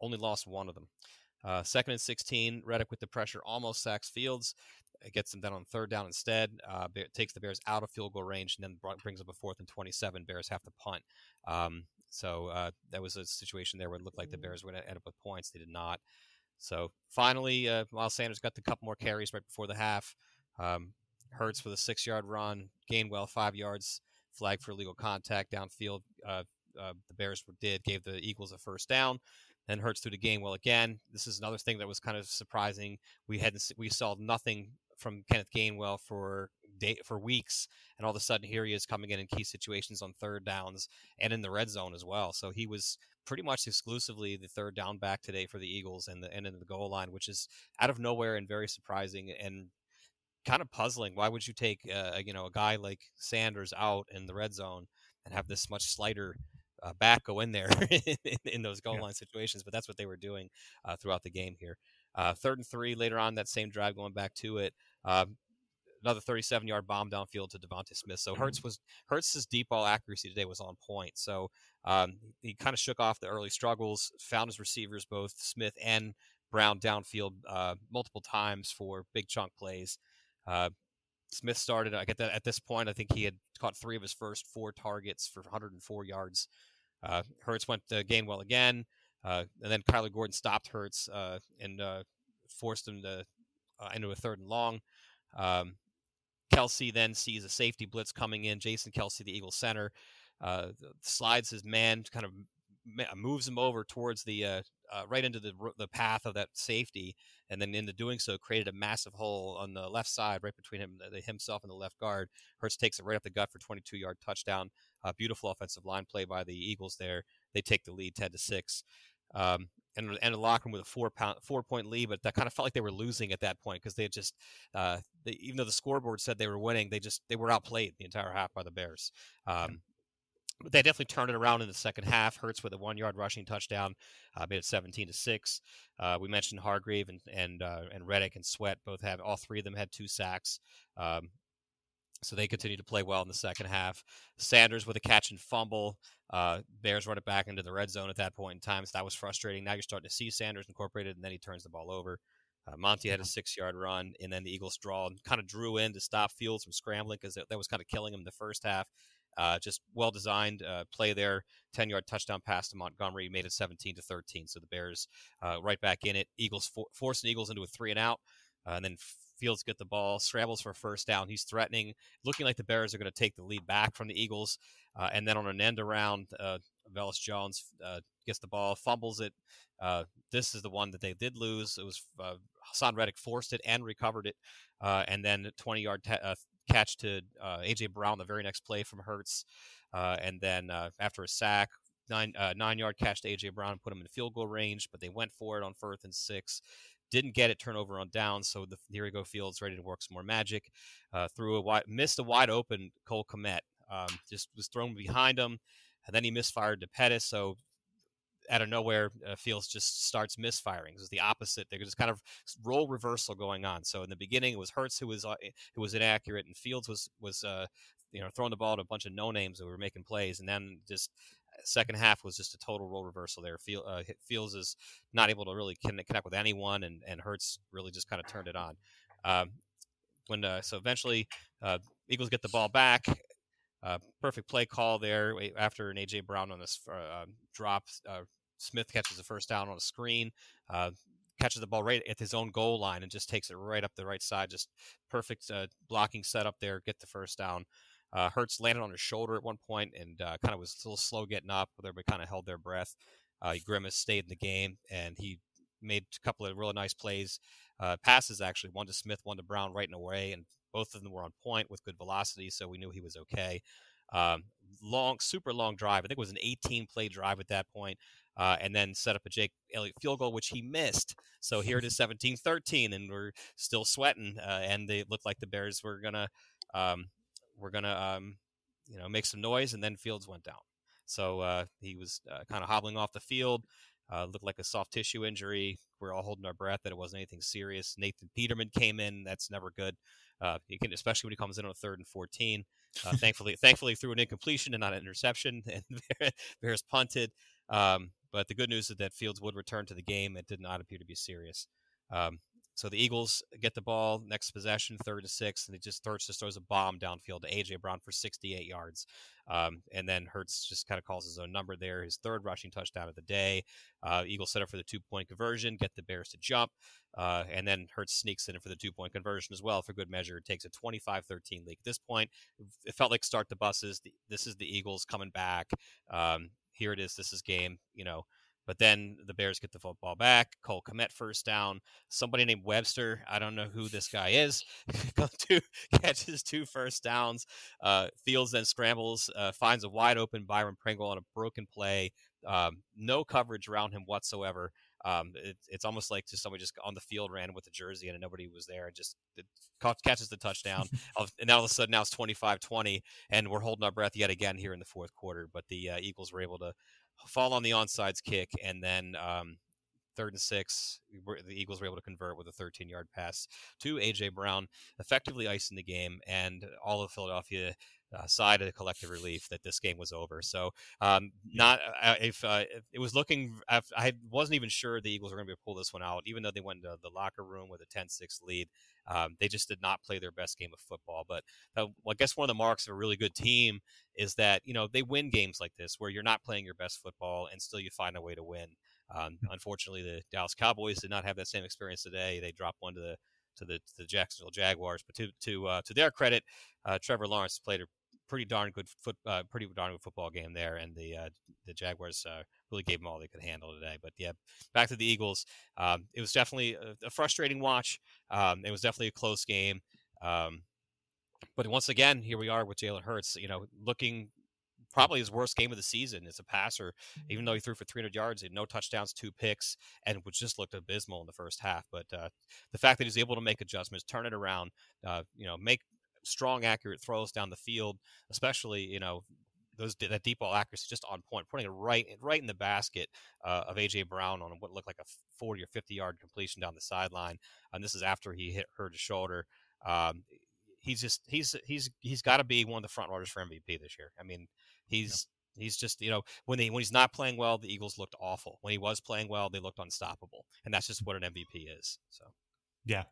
only lost one of them. Uh, second and 16, Reddick with the pressure almost sacks Fields. It gets them down on third down instead. Uh, takes the Bears out of field goal range and then brings up a fourth and 27. Bears have to punt. Um, so uh, that was a situation there where it looked like the Bears would end up with points. They did not. So finally, uh, Miles Sanders got a couple more carries right before the half. Um, Hurts with a six yard run. Gainwell five yards flag for illegal contact downfield. Uh, uh, the Bears did gave the Eagles a first down. Then Hurts threw the Gainwell again. This is another thing that was kind of surprising. We hadn't we saw nothing from Kenneth Gainwell for day, for weeks, and all of a sudden here he is coming in in key situations on third downs and in the red zone as well. So he was pretty much exclusively the third down back today for the Eagles and the end of the goal line, which is out of nowhere and very surprising. And kind of puzzling. Why would you take uh, you know a guy like Sanders out in the red zone and have this much slighter uh, back go in there in, in, those goal yeah. line situations? But that's what they were doing uh, throughout the game here. Uh, third and three later on that same drive, going back to it. Um, another 37 yard bomb downfield to DeVonta Smith. So Hurts mm-hmm. was Hurts's deep ball accuracy today was on point. So um, he kind of shook off the early struggles, found his receivers both Smith and Brown downfield uh, multiple times for big chunk plays. Uh, Smith started. I get that at this point. I think he had caught three of his first four targets for 104 yards. Uh, Hurts went to Gainwell again, uh, and then Kyler Gordon stopped Hurts uh, and uh, forced him to uh, into a third and long. Um, Kelce then sees a safety blitz coming in. Jason Kelce, the Eagle center, slides his man, kind of moves him over towards the right into the the path of that safety, and then into doing so created a massive hole on the left side right between him the, himself and the left guard. Hurts takes it right up the gut for 22 yard touchdown. Uh, beautiful offensive line play by the Eagles there. They take the lead 10 to 6 um, and and the locker room with a four pound four point lead, but that kind of felt like they were losing at that point because they had just uh, they, even though the scoreboard said they were winning, they just they were outplayed the entire half by the Bears. Um, they definitely turned it around in the second half. Hurts with a one-yard rushing touchdown, uh, made it 17 to six. Uh, we mentioned Hargrave and and uh, and Reddick and Sweat both have all three of them had two sacks. Um, so they continue to play well in the second half. Sanders with a catch and fumble. Uh, Bears run it back into the red zone at that point in time. So that was frustrating. Now you're starting to see Sanders incorporated, and then he turns the ball over. Uh, Monty had a six yard run, and then the Eagles draw and kind of drew in to stop Fields from scrambling because that, that was kind of killing him the first half. Uh, just well designed uh, play there. 10 yard touchdown pass to Montgomery made it 17 to 13. So the Bears uh, right back in it. Eagles for- forcing Eagles into a three and out. Uh, and then Fields get the ball, scrambles for a first down. He's threatening, looking like the Bears are going to take the lead back from the Eagles. Uh, and then on an end around, uh, Velus Jones uh, gets the ball, fumbles it. This is the one that they did lose. It was Haason Reddick forced it and recovered it. And then 20 yard catch to uh, AJ Brown the very next play from Hurts, uh, and then uh, after a sack, nine uh, nine yard catch to AJ Brown put him in field goal range, but they went for it on fourth and six. Didn't get it turnover on down, so the here we go Fields ready to work some more magic. Uh, threw a wide, missed a wide open Cole Kmet. Um, just was thrown behind him, and then he misfired to Pettis. So out of nowhere, uh, Fields just starts misfiring. It was the opposite. There's just kind of role reversal going on. So in the beginning, it was Hurts who was uh, who was inaccurate, and Fields was was uh, you know throwing the ball to a bunch of no names that were making plays, and then just uh, second half was just a total role reversal there. uh, Fields is not able to really connect with anyone, and and Hurts really just kind of turned it on. Um, when uh, so eventually uh, Eagles get the ball back. Uh, perfect play call there after an AJ Brown on this uh, drop. Uh, Smith catches the first down on a screen, uh, catches the ball right at his own goal line, and just takes it right up the right side. Just perfect blocking setup there. Get the first down. Uh, Hurts landed on his shoulder at one point and uh, kind of was a little slow getting up. But everybody kind of held their breath. Uh, Grimace stayed in the game and he made a couple of really nice plays. Uh, passes actually, one to Smith, one to Brown right in way, and both of them were on point with good velocity, so we knew he was okay. Um, long, super long drive. I think it was an 18 play drive at that point. Uh, and then set up a Jake Elliott field goal, which he missed. So here it is 17 13, and we're still sweating. Uh, and they looked like the Bears were going to um, we're gonna um, you know make some noise, and then Fields went down. So uh, he was uh, kind of hobbling off the field. Uh, looked like a soft tissue injury. We're all holding our breath that it wasn't anything serious. Nathan Peterman came in. That's never good. Uh, you can, especially when he comes in on a third and fourteen. Uh, thankfully, thankfully threw an incompletion and not an interception, and Bears punted. Um, but the good news is that Fields would return to the game. It did not appear to be serious. Um, so the Eagles get the ball next possession, third to six, and he just Hurts just throws a bomb downfield to AJ Brown for 68 yards, um, and then Hurts just kind of calls his own number there, his third rushing touchdown of the day. Uh, Eagles set up for the two point conversion, get the Bears to jump, uh, and then Hurts sneaks in for the two point conversion as well for good measure. It takes a 25-13 lead. At this point, it felt like start the buses. This is the Eagles coming back. Um, here it is. This is game. You know. But then the Bears get the football back. Cole Kmet first down. Somebody named Webster, I don't know who this guy is, two, catches two first downs. Uh, Fields then scrambles, uh, finds a wide open Byron Pringle on a broken play. Um, no coverage around him whatsoever. Um, it, it's almost like just somebody just on the field ran with a jersey and nobody was there and just caught, catches the touchdown. and now all of a sudden now it's 25-20 and we're holding our breath yet again here in the fourth quarter. But the uh, Eagles were able to fall on the onside kick, and then um, third and six, the Eagles were able to convert with a 13 yard pass to AJ Brown, effectively icing the game, and all of Philadelphia. Uh, side of the collective relief that this game was over. So, um, not uh, if, uh, if, it was looking, I wasn't even sure the Eagles were going to be able to pull this one out, even though they went into the locker room with a 10-6 lead. Um, they just did not play their best game of football. But uh, well, I guess one of the marks of a really good team is that you know they win games like this where you're not playing your best football and still you find a way to win. Um, unfortunately, the Dallas Cowboys did not have that same experience today. They dropped one to the to the, to the Jacksonville Jaguars. But to to uh, to their credit, uh, Trevor Lawrence played a pretty darn good foot, uh, pretty darn good football game there, and the uh, the Jaguars uh, really gave them all they could handle today. But yeah, back to the Eagles. Um, it was definitely a, frustrating watch. Um, it was definitely a close game. Um, but once again, here we are with Jalen Hurts. You know, looking probably his worst game of the season as a passer, even though he threw for 300 yards, and no touchdowns, two picks, and which just looked abysmal in the first half. But uh, the fact that he's able to make adjustments, turn it around, uh, you know, make strong, accurate throws down the field, especially you know those that deep ball accuracy just on point, putting it right right in the basket uh, of AJ Brown on what looked like a 40 or 50 yard completion down the sideline. And this is after he hit hurt his shoulder. Um, he's just he's he's he's got to be one of the front runners for MVP this year. I mean, he's yeah. he's just you know when he when he's not playing well, the Eagles looked awful. When he was playing well, they looked unstoppable, and that's just what an MVP is. So. Yeah.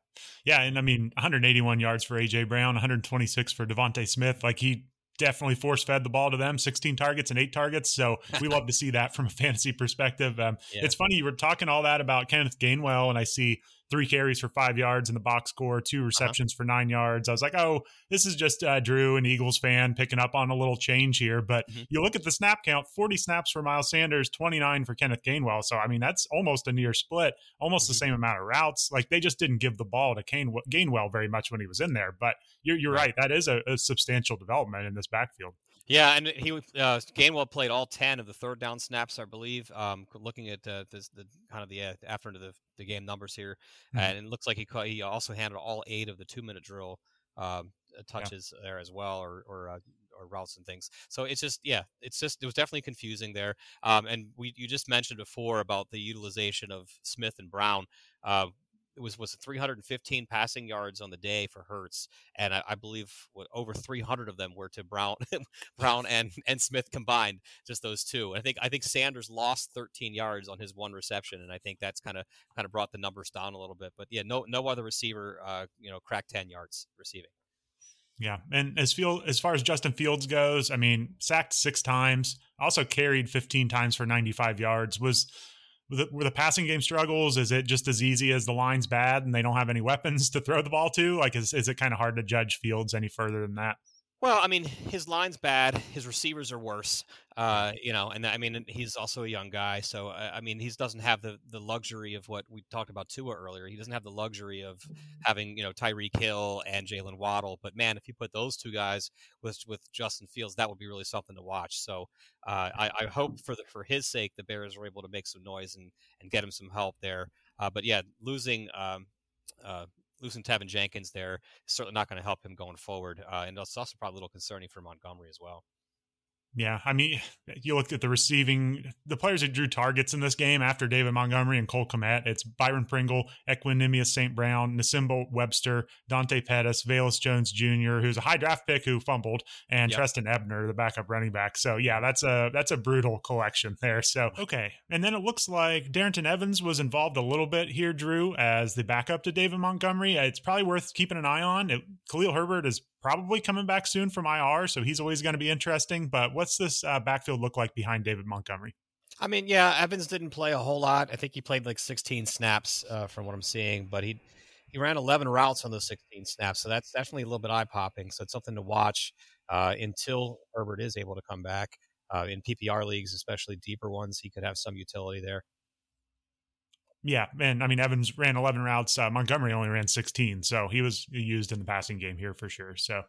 Yeah. And I mean, 181 yards for AJ Brown, 126 for DeVonta Smith. Like he definitely force fed the ball to them 16 targets and eight targets. So we love to see that from a fantasy perspective. Um, yeah. It's funny, you were talking all that about Kenneth Gainwell, and I see three carries for five yards in the box score, two uh-huh. receptions uh-huh. for nine yards. I was like, oh, this is just uh, Drew, an Eagles fan, picking up on a little change here. But mm-hmm. you look at the snap count 40 snaps for Miles Sanders, 29 for Kenneth Gainwell. So, I mean, that's almost a near split, almost mm-hmm. the same amount of routes. Like they just didn't give the ball to Kane, Gainwell very much when he was in there. But you're, you're right. right. That is a, a substantial development in this backfield. Yeah, and he uh, Gainwell played all ten of the third down snaps, I believe. Um, looking at uh, this, the kind of the uh, after the, the game numbers here, mm-hmm. and it looks like he he also handled all eight of the two minute drill um, uh, touches yeah. there as well, or or uh, or routes and things. So it's just yeah, it's just it was definitely confusing there. Um, and we you just mentioned before about the utilization of Smith and Brown. Uh, it was was 315 passing yards on the day for Hurts, and I, I believe what, over 300 of them were to Brown, Brown and and Smith combined, just those two. I think I think Sanders lost 13 yards on his one reception, and I think that's kind of kind of brought the numbers down a little bit. But yeah, no no other receiver, uh, you know, cracked 10 yards receiving. Yeah, and as field as far as Justin Fields goes, I mean, sacked six times, also carried 15 times for 95 yards. Was the, were the passing game struggles? Is it just as easy as the line's bad and they don't have any weapons to throw the ball to? Like, is is it kind of hard to judge Fields any further than that? Well, I mean, his line's bad. His receivers are worse. Uh, you know, and I mean, he's also a young guy, so uh, I mean, he doesn't have the the luxury of what we talked about Tua earlier. He doesn't have the luxury of having you know Tyreek Hill and Jaylen Waddle. But man, if you put those two guys with with Justin Fields, that would be really something to watch. So uh, I, I, hope for the, for his sake, the Bears are able to make some noise and and get him some help there. Uh, but yeah, losing. Um, uh, losing Teven Jenkins there is certainly not going to help him going forward. Uh, and it's also probably a little concerning for Montgomery as well. Yeah, I mean, you looked at the receiving, the players that drew targets in this game after David Montgomery and Cole Kmet. It's Byron Pringle, Equanimeous St. Brown, Nsimba Webster, Dante Pettis, Velus Jones Jr., who's a high draft pick who fumbled, and yep. Trestan Ebner, the backup running back. So yeah, that's a that's a brutal collection there. So okay, and then it looks like Darrynton Evans was involved a little bit here, Drew, as the backup to David Montgomery. It's probably worth keeping an eye on. It, Khalil Herbert is probably coming back soon from IR, so he's always going to be interesting. But what's this uh, backfield look like behind David Montgomery? I mean, yeah, Evans didn't play a whole lot. I think he played like 16 snaps uh, from what I'm seeing, but he he ran 11 routes on those 16 snaps, so that's definitely a little bit eye popping. So it's something to watch uh, until Herbert is able to come back uh, in PPR leagues, especially deeper ones. He could have some utility there. Yeah, and I mean Evans ran 11 routes. Uh, Montgomery only ran 16, so he was used in the passing game here for sure. So,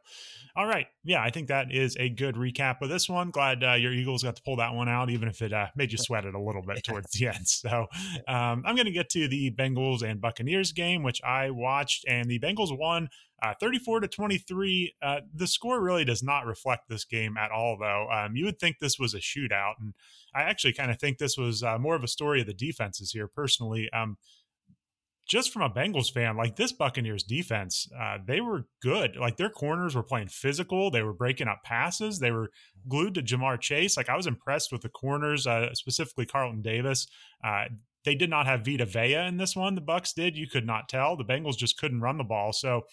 all right, yeah, I think that is a good recap of this one. Glad uh, your Eagles got to pull that one out, even if it uh, made you sweat it a little bit towards the end. So, um, I'm going to get to the Bengals and Buccaneers game, which I watched, and the Bengals won uh, 34 to 23. Uh, the score really does not reflect this game at all, though. Um, you would think this was a shootout, and I actually kind of think this was uh, more of a story of the defenses here, personally. Um, just from a Bengals fan, like this Buccaneers defense, uh, they were good. Like their corners were playing physical. They were breaking up passes. They were glued to Ja'Marr Chase. Like I was impressed with the corners, uh, specifically Carlton Davis. Uh, they did not have Vita Vea in this one. The Bucks did. You could not tell. The Bengals just couldn't run the ball. So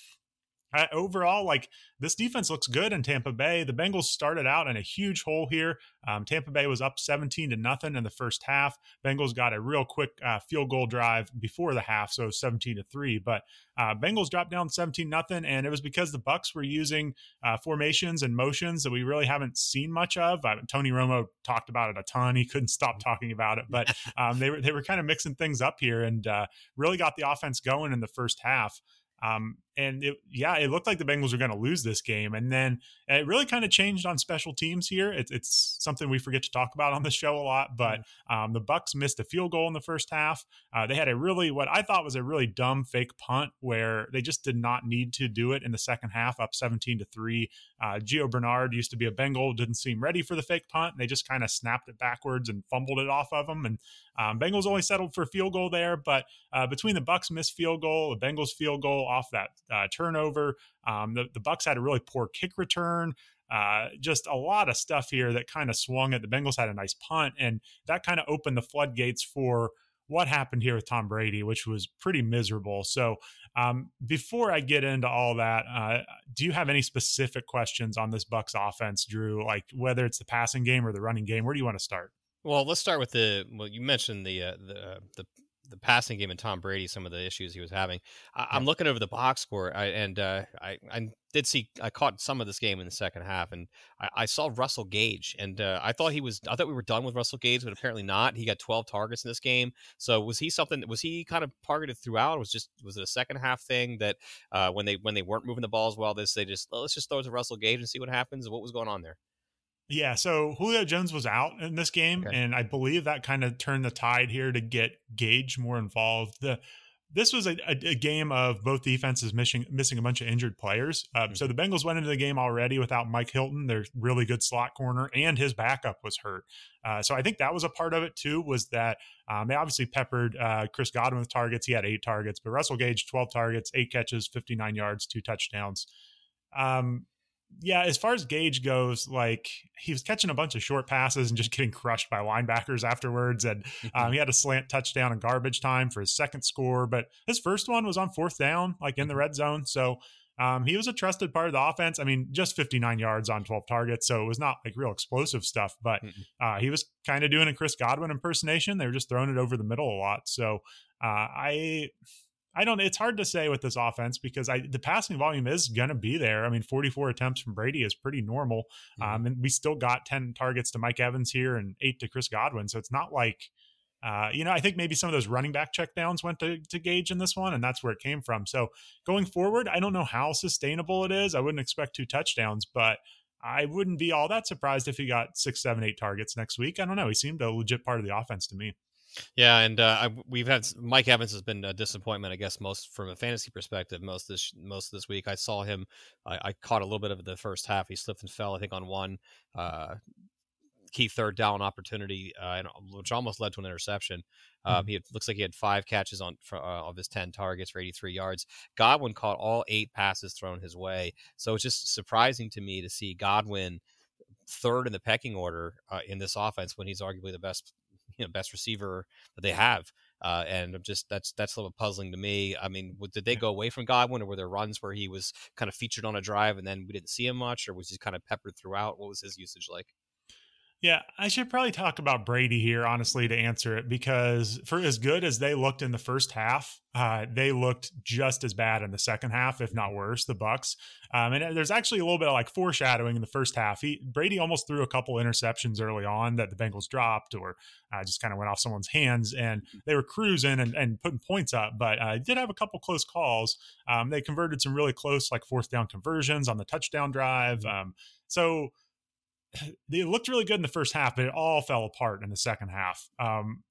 uh, overall, like this defense looks good in Tampa Bay. The Bengals started out in a huge hole here. Um, Tampa Bay was up 17 to nothing in the first half. Bengals got a real quick uh, field goal drive before the half, so 17 to three. But uh, Bengals dropped down 17 nothing, and it was because the Bucks were using uh, formations and motions that we really haven't seen much of. Uh, Tony Romo talked about it a ton. He couldn't stop talking about it, but um, they were they were kind of mixing things up here and uh, really got the offense going in the first half. Um, and it, yeah, it looked like the Bengals were going to lose this game, and then it really kind of changed on special teams here. It, it's something we forget to talk about on the show a lot, but um, the Bucks missed a field goal in the first half. Uh, they had a really what I thought was a really dumb fake punt where they just did not need to do it in the second half, up seventeen to three. Uh, Gio Bernard used to be a Bengal, didn't seem ready for the fake punt. And they just kind of snapped it backwards and fumbled it off of them, and um, Bengals only settled for field goal there. But uh, between the Bucks missed field goal, the Bengals field goal off that uh, turnover. Um, the, the Bucks had a really poor kick return. Uh, just a lot of stuff here that kind of swung it. The Bengals had a nice punt, and that kind of opened the floodgates for what happened here with Tom Brady, which was pretty miserable. So, um, before I get into all that, uh, do you have any specific questions on this Bucks offense, Drew? Like whether it's the passing game or the running game? Where do you want to start? Well, let's start with the. Well, you mentioned the uh, the uh, the the passing game and Tom Brady, some of the issues he was having. I, am looking over the box score, I, and uh, I, I did see I caught some of this game in the second half, and I, I saw Russell Gage, and uh, I thought he was I thought we were done with Russell Gage, but apparently not. He got 12 targets in this game. So was he something? Was he kind of targeted throughout? was just was it a second half thing that uh, when they when they weren't moving the ball as well, this they just let's just throw it to Russell Gage and see what happens. What was going on there? Yeah, so Julio Jones was out in this game, Okay. and I believe that kind of turned the tide here to get Gage more involved. The this was a, a, a game of both defenses missing missing a bunch of injured players. Uh, So the Bengals went into the game already without Mike Hilton, their really good slot corner, and his backup was hurt. Uh, so I think that was a part of it too. Was that um, they obviously peppered uh, Chris Godwin with targets. He had eight targets, but Russell Gage twelve targets, eight catches, fifty nine yards, two touchdowns. Um, yeah, as far as Gage goes, like he was catching a bunch of short passes and just getting crushed by linebackers afterwards. And um, he had a slant touchdown in garbage time for his second score, but his first one was on fourth down, like in the red zone. So um, he was a trusted part of the offense. I mean, just 59 yards on 12 targets, so it was not like real explosive stuff, but uh, he was kind of doing a Chris Godwin impersonation. They were just throwing it over the middle a lot. So uh, I I don't. It's hard to say with this offense because I the passing volume is going to be there. I mean, 44 attempts from Brady is pretty normal, um, and we still got 10 targets to Mike Evans here and eight to Chris Godwin. So it's not like, uh, you know, I think maybe some of those running back checkdowns went to, to Gage in this one, and that's where it came from. So going forward, I don't know how sustainable it is. I wouldn't expect two touchdowns, but I wouldn't be all that surprised if he got six, seven, eight targets next week. I don't know. He seemed a legit part of the offense to me. Yeah, and uh, I, we've had Mike Evans has been a disappointment, I guess, most from a fantasy perspective. Most this most this week, I saw him. I, I caught a little bit of the first half. He slipped and fell, I think, on one uh, key third down opportunity, uh, which almost led to an interception. Um, mm-hmm. He had, looks like he had five catches on for, uh, of his ten targets for 83 yards. Godwin caught all eight passes thrown his way, so it's just surprising to me to see Godwin third in the pecking order uh, in this offense when he's arguably the best you know best receiver that they have. Uh, and I'm just that's that's a little puzzling to me. I mean, did they go away from Godwin, or were there runs where he was kind of featured on a drive and then we didn't see him much, or was he kind of peppered throughout? What was his usage like? Yeah, I should probably talk about Brady here, honestly, to answer it, because for as good as they looked in the first half, uh, they looked just as bad in the second half, if not worse. The Bucks, um, and there's actually a little bit of like foreshadowing in the first half. He Brady almost threw a couple interceptions early on that the Bengals dropped, or uh, just kind of went off someone's hands, and they were cruising and, and putting points up. But uh, did have a couple close calls. Um, they converted some really close, like fourth down conversions on the touchdown drive. Um, so it looked really good in the first half, but it all fell apart in the second half. Um,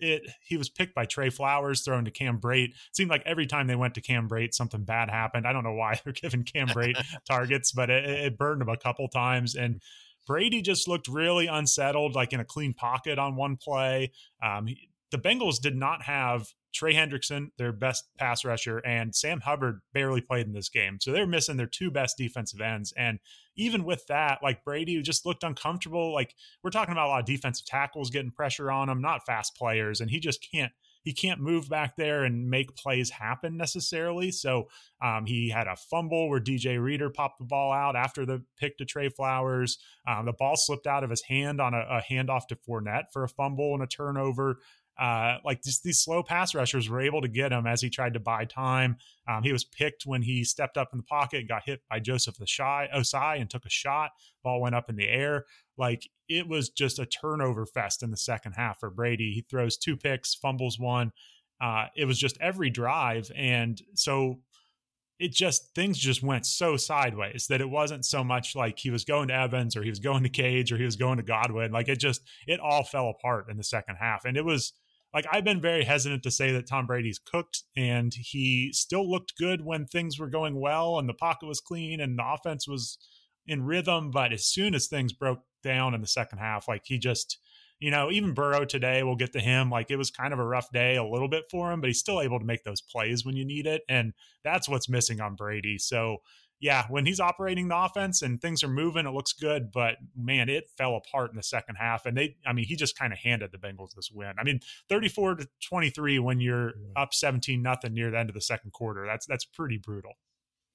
it he was picked by Trey Flowers, thrown to Cam Brate. It seemed like every time they went to Cam Brate, something bad happened. I don't know why they're giving Cam Brate targets, but it, it burned him a couple times. And Brady just looked really unsettled, like in a clean pocket on one play. Um, he, the Bengals did not have Trey Hendrickson, their best pass rusher, and Sam Hubbard barely played in this game. So they're missing their two best defensive ends. And even with that, like Brady who just looked uncomfortable. Like we're talking about a lot of defensive tackles getting pressure on him, not fast players, and he just can't he can't move back there and make plays happen necessarily. So um, he had a fumble where DJ Reader popped the ball out after the pick to Trey Flowers. Um, the ball slipped out of his hand on a, a handoff to Fournette for a fumble and a turnover uh, like just these slow pass rushers were able to get him as he tried to buy time. Um, he was picked when he stepped up in the pocket and got hit by Joseph Ossai, Ossai and took a shot. Ball went up in the air. Like it was just a turnover fest in the second half for Brady. He throws two picks, fumbles one. Uh, it was just every drive. And so it just things just went so sideways that it wasn't so much like he was going to Evans or he was going to Gage or he was going to Godwin. Like it just it all fell apart in the second half. And it was like I've been very hesitant to say that Tom Brady's cooked and he still looked good when things were going well and the pocket was clean and the offense was in rhythm. But as soon as things broke down in the second half, like he just, you know, even Burrow today, we'll get to him. Like it was kind of a rough day a little bit for him, but he's still able to make those plays when you need it. And that's what's missing on Brady. So, yeah, when he's operating the offense and things are moving, it looks good. But man, it fell apart in the second half. And they, I mean, he just kind of handed the Bengals this win. I mean, 34 to 23 when you're up 17 nothing near the end of the second quarter. That's that's pretty brutal.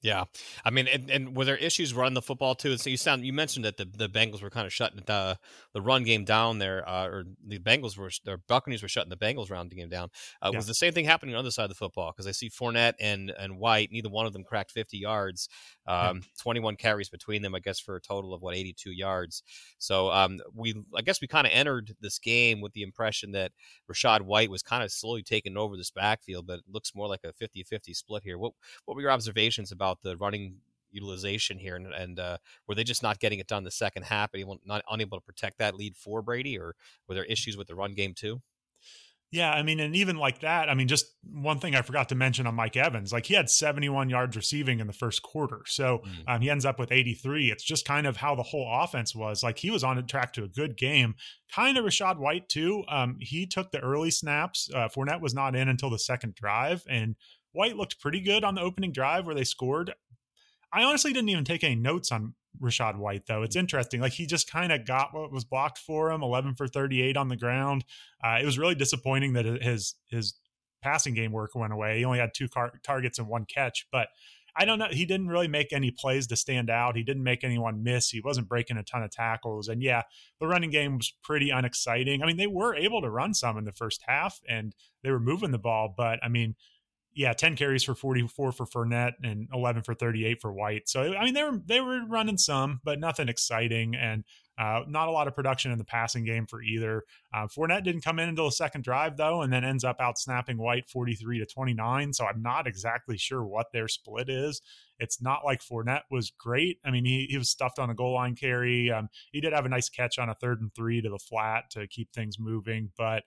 Yeah, I mean, and, and were there issues running the football too? So you sound you mentioned that the, the Bengals were kind of shutting the the run game down there, uh, or the Bengals were the Buccaneers were shutting the Bengals run game down. Uh, yeah. Was the same thing happening on the other side of the football? Because I see Fournette and and White, neither one of them cracked fifty yards. Um, yeah. Twenty one carries between them, I guess, for a total of what eighty two yards. So um, we, I guess, we kind of entered this game with the impression that Rachaad White was kind of slowly taking over this backfield, but it looks more like a 50-50 split here. What what were your observations about? About the running utilization here, and, and uh, were they just not getting it done the second half, and not unable to protect that lead for Brady, or were there issues with the run game too? Yeah, I mean, and even like that, I mean, just one thing I forgot to mention on Mike Evans, like he had 71 yards receiving in the first quarter. So mm. um, he ends up with 83. It's just kind of how the whole offense was. Like he was on track to a good game. Kind of Rachaad White, too. Um, he took the early snaps. Uh, Fournette was not in until the second drive. And White looked pretty good on the opening drive where they scored. I honestly didn't even take any notes on Rachaad White, though. It's interesting. Like he just kind of got what was blocked for him 11 for 38 on the ground. Uh, it was really disappointing that his his passing game work went away. He only had two car- targets and one catch, but I don't know. He didn't really make any plays to stand out. He didn't make anyone miss. He wasn't breaking a ton of tackles. And yeah, the running game was pretty unexciting. I mean, they were able to run some in the first half and they were moving the ball, but I mean, yeah, 10 carries for 44 for Fournette and 11 for 38 for White. So I mean they were they were running some, but nothing exciting and uh, not a lot of production in the passing game for either. Uh, Fournette didn't come in until the second drive though, and then ends up out snapping White 43 to 29. So I'm not exactly sure what their split is. It's not like Fournette was great. I mean, he, he was stuffed on a goal line carry. Um, he did have a nice catch on a third and three to the flat to keep things moving, but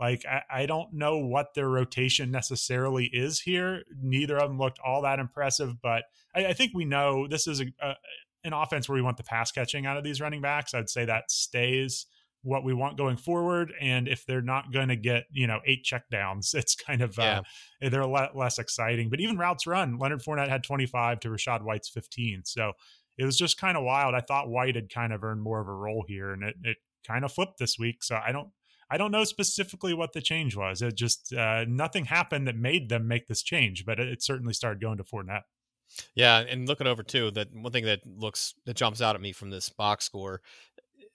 like, I, I, don't know what their rotation necessarily is here. Neither of them looked all that impressive, but I, I think we know this is a, a, an offense where we want the pass catching out of these running backs. I'd say that stays what we want going forward. And if they're not going to get, you know, eight checkdowns, it's kind of, uh, yeah. uh, they're a lot less exciting. But even routes run, Leonard Fournette had 25 to Rachaad White's 15. So it was just kind of wild. I thought White had kind of earned more of a role here, and it, it kind of flipped this week. So I don't, I don't know specifically what the change was. It just uh, nothing happened that made them make this change, but it, it certainly started going to Fournette. Yeah, and looking over too, that one thing that looks that jumps out at me from this box score,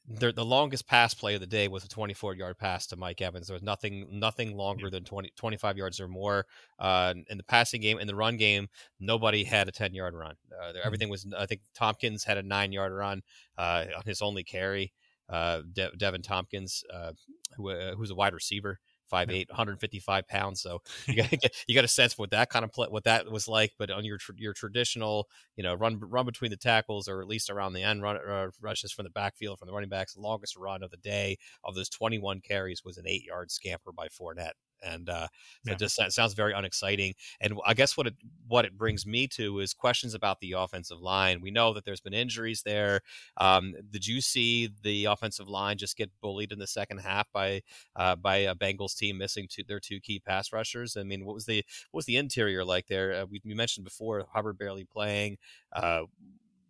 the, the longest pass play of the day was a 24 yard pass to Mike Evans. There was nothing nothing longer yeah. than 20, 25 yards or more. Uh, in the passing game, in the run game, nobody had a 10 yard run. Uh, mm-hmm. Everything was. I think Thompkins had a nine yard run uh, on his only carry uh, De- Deven Thompkins, uh, who uh, who's a wide receiver, 5'8", 155 pounds. So you got you got a sense what that kind of play, what that was like. But on your your traditional, you know, run run between the tackles or at least around the end, run uh, rushes from the backfield from the running backs. Longest run of the day of those 21 carries was an eight yard scamper by Fournette and uh, yeah. it just it sounds very unexciting. And I guess what it what it brings me to is questions about the offensive line. We know that there's been injuries there. Um, did you see the offensive line just get bullied in the second half by uh, by a Bengals team missing two, their two key pass rushers? I mean, what was the what was the interior like there? Uh, we, we, mentioned before Hubbard barely playing. Uh,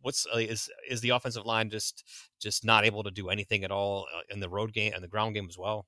what's uh, is is the offensive line just just not able to do anything at all uh, in the road game and the ground game as well?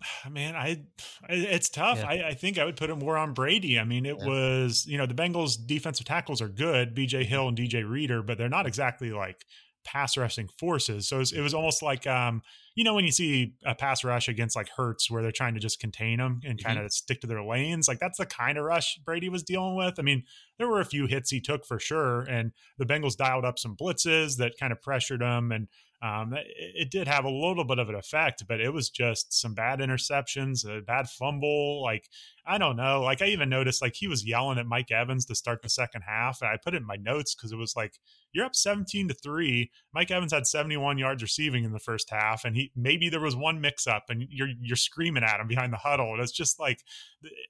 man, I it's tough. Yeah. I, I, think I would put it more on Brady. I mean, it yeah. was you know the Bengals defensive tackles are good, B.J. Hill and DJ Reader, but they're not exactly like pass rushing forces. So it was, it was, almost like, um, you know, when you see a pass rush against like Hurts, where they're trying to just contain them and mm-hmm. kind of stick to their lanes, like that's the kind of rush Brady was dealing with. I mean, there were a few hits he took for sure, and the Bengals dialed up some blitzes that kind of pressured him, and um, it, it, did have a little bit of an effect, but it was just some bad interceptions, a bad fumble. Like, I don't know. Like, I even noticed like he was yelling at Mike Evans to start the second half. And I put it in my notes because it was like, you're up 17 to three. Mike Evans had 71 yards receiving in the first half, and he maybe there was one mix up, and you're you're screaming at him behind the huddle. And it's just like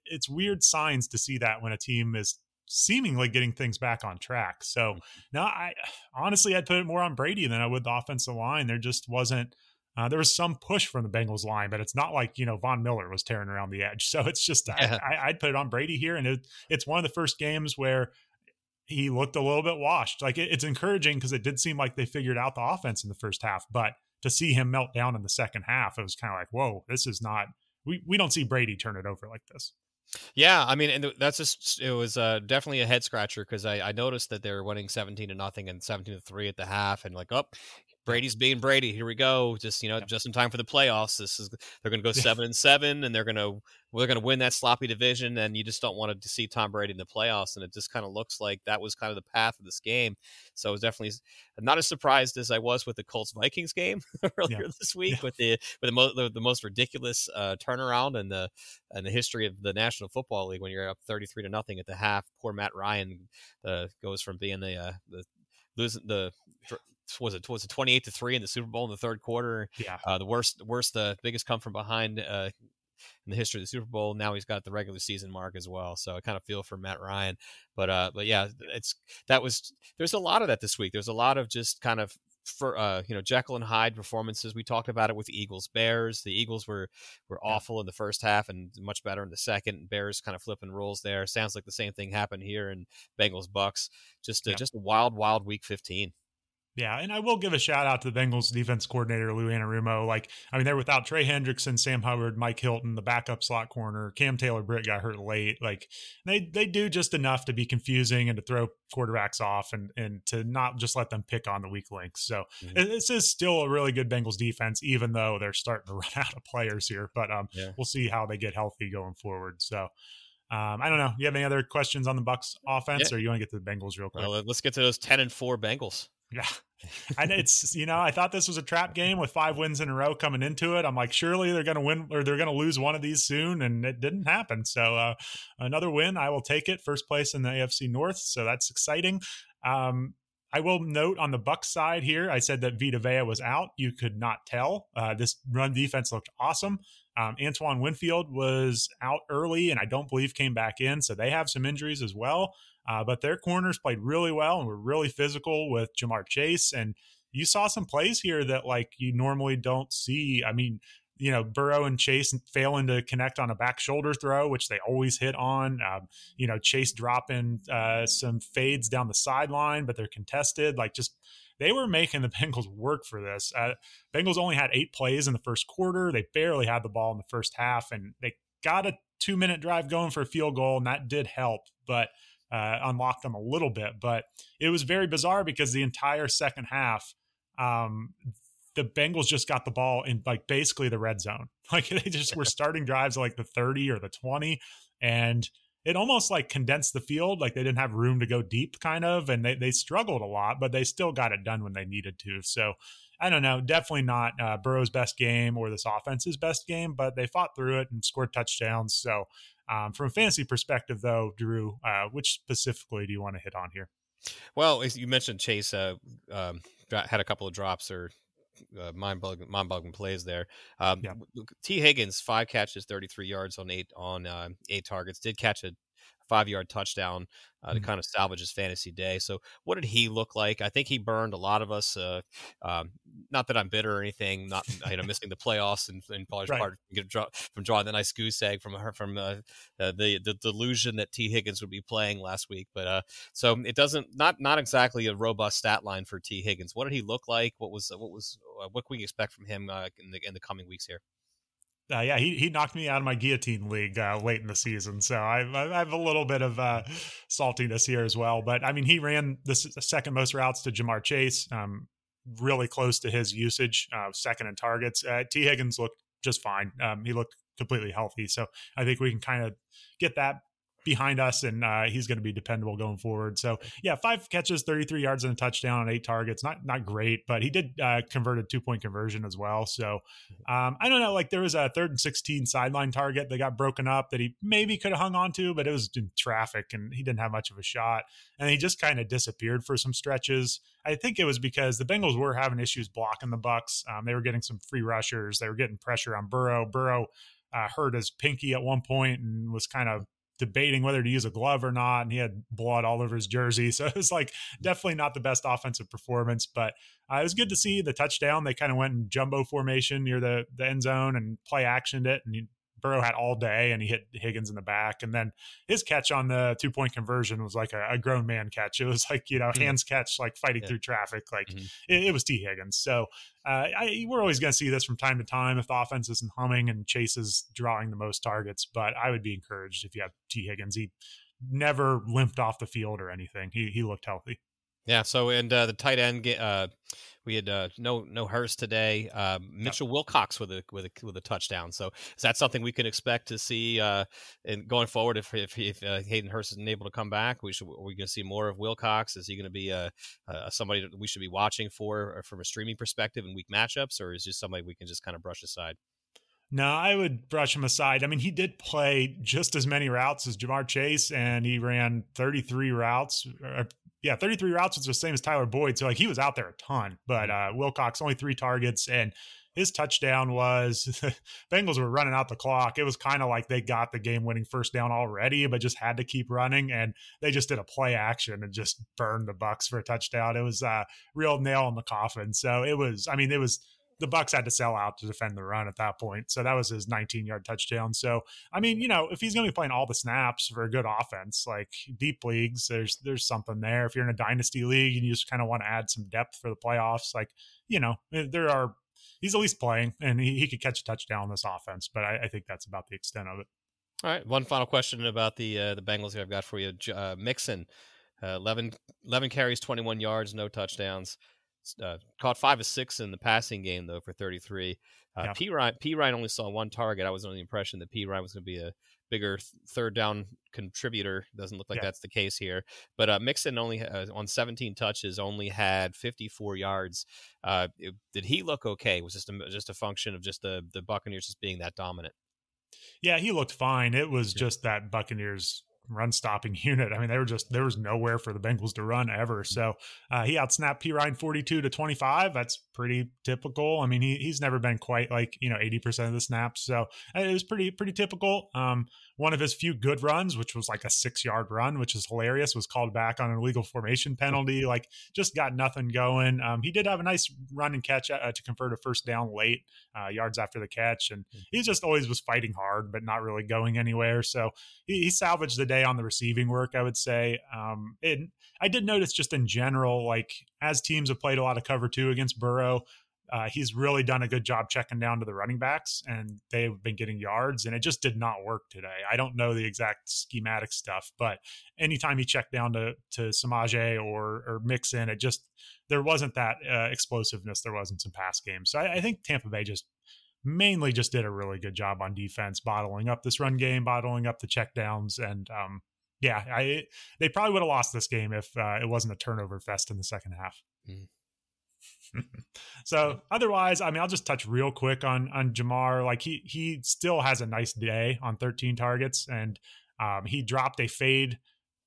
it's weird signs to see that when a team is seemingly getting things back on track. So now I honestly I'd put it more on Brady than I would the offensive line. There just wasn't uh, there was some push from the Bengals line, but it's not like you know Von Miller was tearing around the edge. So it's just yeah. I, would put it on Brady here, and it, it's one of the first games where he looked a little bit washed. Like it, it's encouraging because it did seem like they figured out the offense in the first half, but to see him melt down in the second half, it was kind of like, whoa, this is not. We we don't see Brady turn it over like this. Yeah, I mean, and that's just it was uh, definitely a head scratcher because I, I noticed that they were winning seventeen to nothing and seventeen to three at the half, and like, oh, Brady's being Brady. Here we go. Just you know, just in time for the playoffs. This is they're going to go seven and seven, and they're going to we're going to win that sloppy division. And you just don't want to see Tom Brady in the playoffs. And it just kind of looks like that was kind of the path of this game. So I was definitely not as surprised as I was with the Colts Vikings game earlier yeah. this week yeah. with the with the, mo- the, the most ridiculous uh, turnaround in the in the history of the National Football League when you're up thirty three to nothing at the half. Poor Matt Ryan uh, goes from being the uh, the losing the was it was it 28 to 3 in the Super Bowl in the third quarter. Yeah. Uh, the worst the worst the biggest come from behind uh, in the history of the Super Bowl. Now he's got the regular season mark as well. So I kind of feel for Matt Ryan. But uh but yeah, it's that was there's a lot of that this week. There's a lot of just kind of for uh, you know Jekyll and Hyde performances. We talked about it with Eagles Bears. The Eagles were were awful in the first half and much better in the second. Bears kind of flipping rules there. Sounds like the same thing happened here in Bengals Bucks. Just uh, yeah. just a wild wild week 15. Yeah, and I will give a shout out to the Bengals defense coordinator Lou Anarumo. Like, I mean, they're without Trey Hendrickson, Sam Hubbard, Mike Hilton, the backup slot corner, Cam Taylor Britt got hurt late. Like, they they do just enough to be confusing and to throw quarterbacks off and and to not just let them pick on the weak links. So mm-hmm. this is still a really good Bengals defense, even though they're starting to run out of players here. But um, yeah. we'll see how they get healthy going forward. So. Um, I don't know. You have any other questions on the Bucks offense, yeah. or you want to get to the Bengals real quick? Well, let's get to those ten and four Bengals. Yeah. And it's, you know, I thought this was a trap game with five wins in a row coming into it. I'm like, surely they're going to win or they're going to lose one of these soon. And it didn't happen. So, uh, another win, I will take it. First place in the AFC North. So that's exciting. Um, I will note on the Bucks side here, I said that Vita Vea was out. You could not tell. Uh, this run defense looked awesome. Um, Antoine Winfield was out early and I don't believe came back in. So they have some injuries as well. Uh, but their corners played really well and were really physical with Ja'Marr Chase. And you saw some plays here that like you normally don't see. I mean, you know, Burrow and Chase failing to connect on a back shoulder throw, which they always hit on. Um, you know, Chase dropping uh, some fades down the sideline, but they're contested. Like just they were making the Bengals work for this. Uh, Bengals only had eight plays in the first quarter. They barely had the ball in the first half, and they got a two minute drive going for a field goal, and that did help. But uh, unlocked them a little bit. But it was very bizarre because the entire second half, um, the Bengals just got the ball in like basically the red zone. Like they just were starting drives like the 30 or the 20. And it almost like condensed the field. Like they didn't have room to go deep, kind of. And they, they struggled a lot, but they still got it done when they needed to. So I don't know. Definitely not uh, Burrow's best game or this offense's best game, but they fought through it and scored touchdowns. So um, from a fantasy perspective, though, Drew, uh, which specifically do you want to hit on here? Well, you mentioned Chase uh, um, had a couple of drops or uh, mind-boggling, mind-boggling plays there. Um, yeah. Tee Higgins, five catches, 33 yards on eight on uh, eight targets. Did catch a five yard touchdown uh, mm-hmm. to kind of salvage his fantasy day. So, what did he look like? I think he burned a lot of us. Uh, um, not that I'm bitter or anything. Not you know missing the playoffs and, and large right. part from drawing the nice goose egg from her from uh, uh, the the delusion that Tee Higgins would be playing last week. But uh, so it doesn't not not exactly a robust stat line for Tee Higgins. What did he look like? What was what was uh, what can we expect from him uh, in the in the coming weeks here? Uh, yeah, he, he knocked me out of my guillotine league uh, late in the season, so I, I have a little bit of uh, saltiness here as well. But I mean, he ran the second most routes to Ja'Marr Chase, um, really close to his usage, uh, second in targets. Uh, Tee Higgins looked just fine. Um, he looked completely healthy, so I think we can kind of get that behind us, and uh, he's going to be dependable going forward. So yeah, five catches, 33 yards and a touchdown on eight targets. Not not great, but he did uh, convert a two point conversion as well. So um, I don't know. Like there was a third and 16 sideline target that got broken up that he maybe could have hung on to, but it was in traffic and he didn't have much of a shot. And he just kind of disappeared for some stretches. I think it was because the Bengals were having issues blocking the Bucks. Um, they were getting some free rushers. They were getting pressure on Burrow. Burrow uh, hurt his pinky at one point and was kind of debating whether to use a glove or not, and he had blood all over his jersey. So it was like definitely not the best offensive performance, but uh, it was good to see the touchdown. They kind of went in jumbo formation near the the end zone and play actioned it, and Burrow had all day and he hit Higgins in the back. And then his catch on the two point conversion was like a, a, grown man catch. It was like, you know, mm-hmm. hands catch, like fighting yeah. through traffic. Like mm-hmm. it, it, was Tee Higgins. So uh, I, we're always going to see this from time to time if the offense isn't humming and Chase is drawing the most targets. But I would be encouraged if you have Tee Higgins. He never limped off the field or anything. He, he looked healthy. Yeah. So and uh, the tight end, uh, we had uh, no no Hurst today. Uh, Mitchell yep. Wilcox with a with a with a touchdown. So is that something we can expect to see uh, in going forward if if, if uh, Hayden Hurst isn't able to come back? We should are we going to see more of Wilcox? Is he going to be uh, uh, somebody that we should be watching for from a streaming perspective in week matchups, or is just somebody we can just kind of brush aside? No, I would brush him aside. I mean, he did play just as many routes as Ja'Marr Chase, and he ran 33 routes. Uh, yeah, 33 routes was the same as Tyler Boyd. So, like, he was out there a ton. But uh, Wilcox, only three targets, and his touchdown was the Bengals were running out the clock. It was kind of like they got the game winning first down already, but just had to keep running. And they just did a play action and just burned the Bucks for a touchdown. It was a real nail in the coffin. So, it was, I mean, it was the Bucks had to sell out to defend the run at that point. So that was his 19 yard touchdown. So I mean, you know, if he's going to be playing all the snaps for a good offense, like deep leagues, there's there's something there. If you're in a dynasty league and you just kind of want to add some depth for the playoffs, like you know, eh, there are he's at least playing and he, he could catch a touchdown on this offense. But I, I think that's about the extent of it. All right, one final question about the uh, the Bengals here I've got for you. Uh, Mixon, uh, 11, 11 carries, 21 yards, no touchdowns. Uh, caught five or six in the passing game though for 33. Uh, yeah. Perine, P Ryan only saw one target. I was under the impression that Perine was going to be a bigger th- third down contributor. Doesn't look like yeah. that's the case here. But uh, Mixon only uh, on 17 touches only had 54 yards. Uh, it, did he look okay? Was just a, just a function of just the the Buccaneers just being that dominant? Yeah, he looked fine. It was just that Buccaneers run stopping unit. I mean, they were just there was nowhere for the Bengals to run ever. So uh, he outsnapped Perine forty two to twenty five. That's pretty typical. I mean, he he's never been quite like you know eighty percent of the snaps. So uh, it was pretty pretty typical. Um, one of his few good runs, which was like a six yard run, which is hilarious, was called back on an illegal formation penalty. Like just got nothing going. Um, he did have a nice run and catch uh, to convert a first down late, uh, yards after the catch, and hmm. he just always was fighting hard, but not really going anywhere. So he, he salvaged the day on the receiving work, I would say. Um, and I did notice just in general, like as teams have played a lot of cover two against Burrow, uh, he's really done a good job checking down to the running backs, and they've been getting yards, and it just did not work today. I don't know the exact schematic stuff, but anytime he checked down to to Samaje or or Mixon, it just there wasn't that uh, explosiveness there was in some pass games. So I, I think Tampa Bay just mainly just did a really good job on defense, bottling up this run game, bottling up the checkdowns, and um, yeah, I they probably would have lost this game if uh, it wasn't a turnover fest in the second half. Mm. so otherwise, I mean, I'll just touch real quick on on Ja'Marr. Like he he still has a nice day on 13 targets, and um, he dropped a fade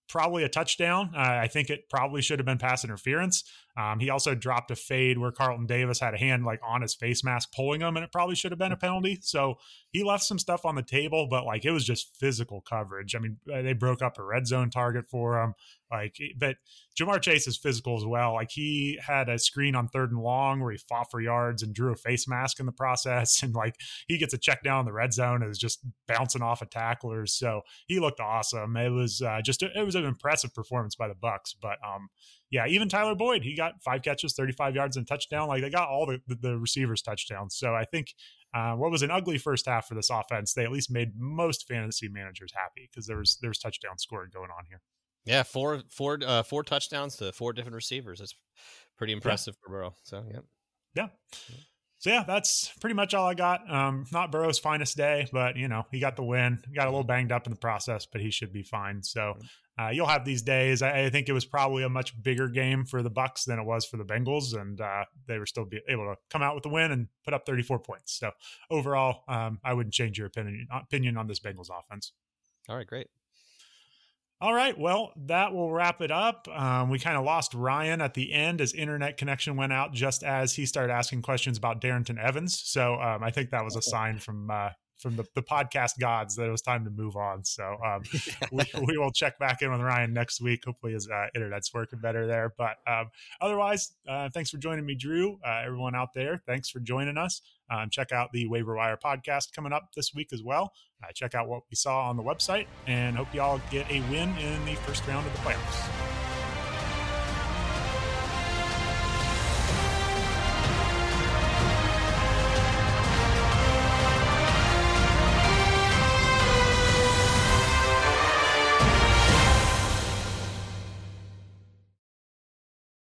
probably a touchdown. Uh, I think it probably should have been pass interference. Um, he also dropped a fade where Carlton Davis had a hand like on his face mask pulling him, and it probably should have been a penalty. So he left some stuff on the table, but like it was just physical coverage. I mean, uh, they broke up a red zone target for him. Like, but Ja'Marr Chase is physical as well. Like he had a screen on third and long where he fought for yards and drew a face mask in the process, and like he gets a check down in the red zone and is just bouncing off of tacklers. So he looked awesome. It was uh, just a, it was an impressive performance by the Bucs. But um, yeah, even Tyler Boyd, he got five catches, 35 yards and touchdown. Like they got all the, the receivers touchdowns. So I think uh, what was an ugly first half for this offense, they at least made most fantasy managers happy because there was there was touchdown scoring going on here. Yeah, four four uh, four touchdowns to four different receivers. That's pretty impressive yeah. for Burrow. So yeah. yeah. So yeah, that's pretty much all I got. Um, not Burrow's finest day, but you know he got the win. He got a little banged up in the process, but he should be fine. So uh, you'll have these days. I, I, think it was probably a much bigger game for the Bucs than it was for the Bengals, and uh, they were still able to come out with the win and put up 34 points. So overall, um, I wouldn't change your opinion opinion on this Bengals offense. All right, great. All right, well, that will wrap it up. Um, we kind of lost Ryan at the end as internet connection went out just as he started asking questions about Darrynton Evans. So um, I think that was a sign from uh, from the, the podcast gods that it was time to move on. So um, we, we will check back in with Ryan next week. Hopefully his uh, internet's working better there. But um, otherwise, uh, thanks for joining me, Drew. Uh, everyone out there, thanks for joining us. Um, check out the Waiver Wire podcast coming up this week as well. Uh, check out what we saw on the website and hope you all get a win in the first round of the playoffs.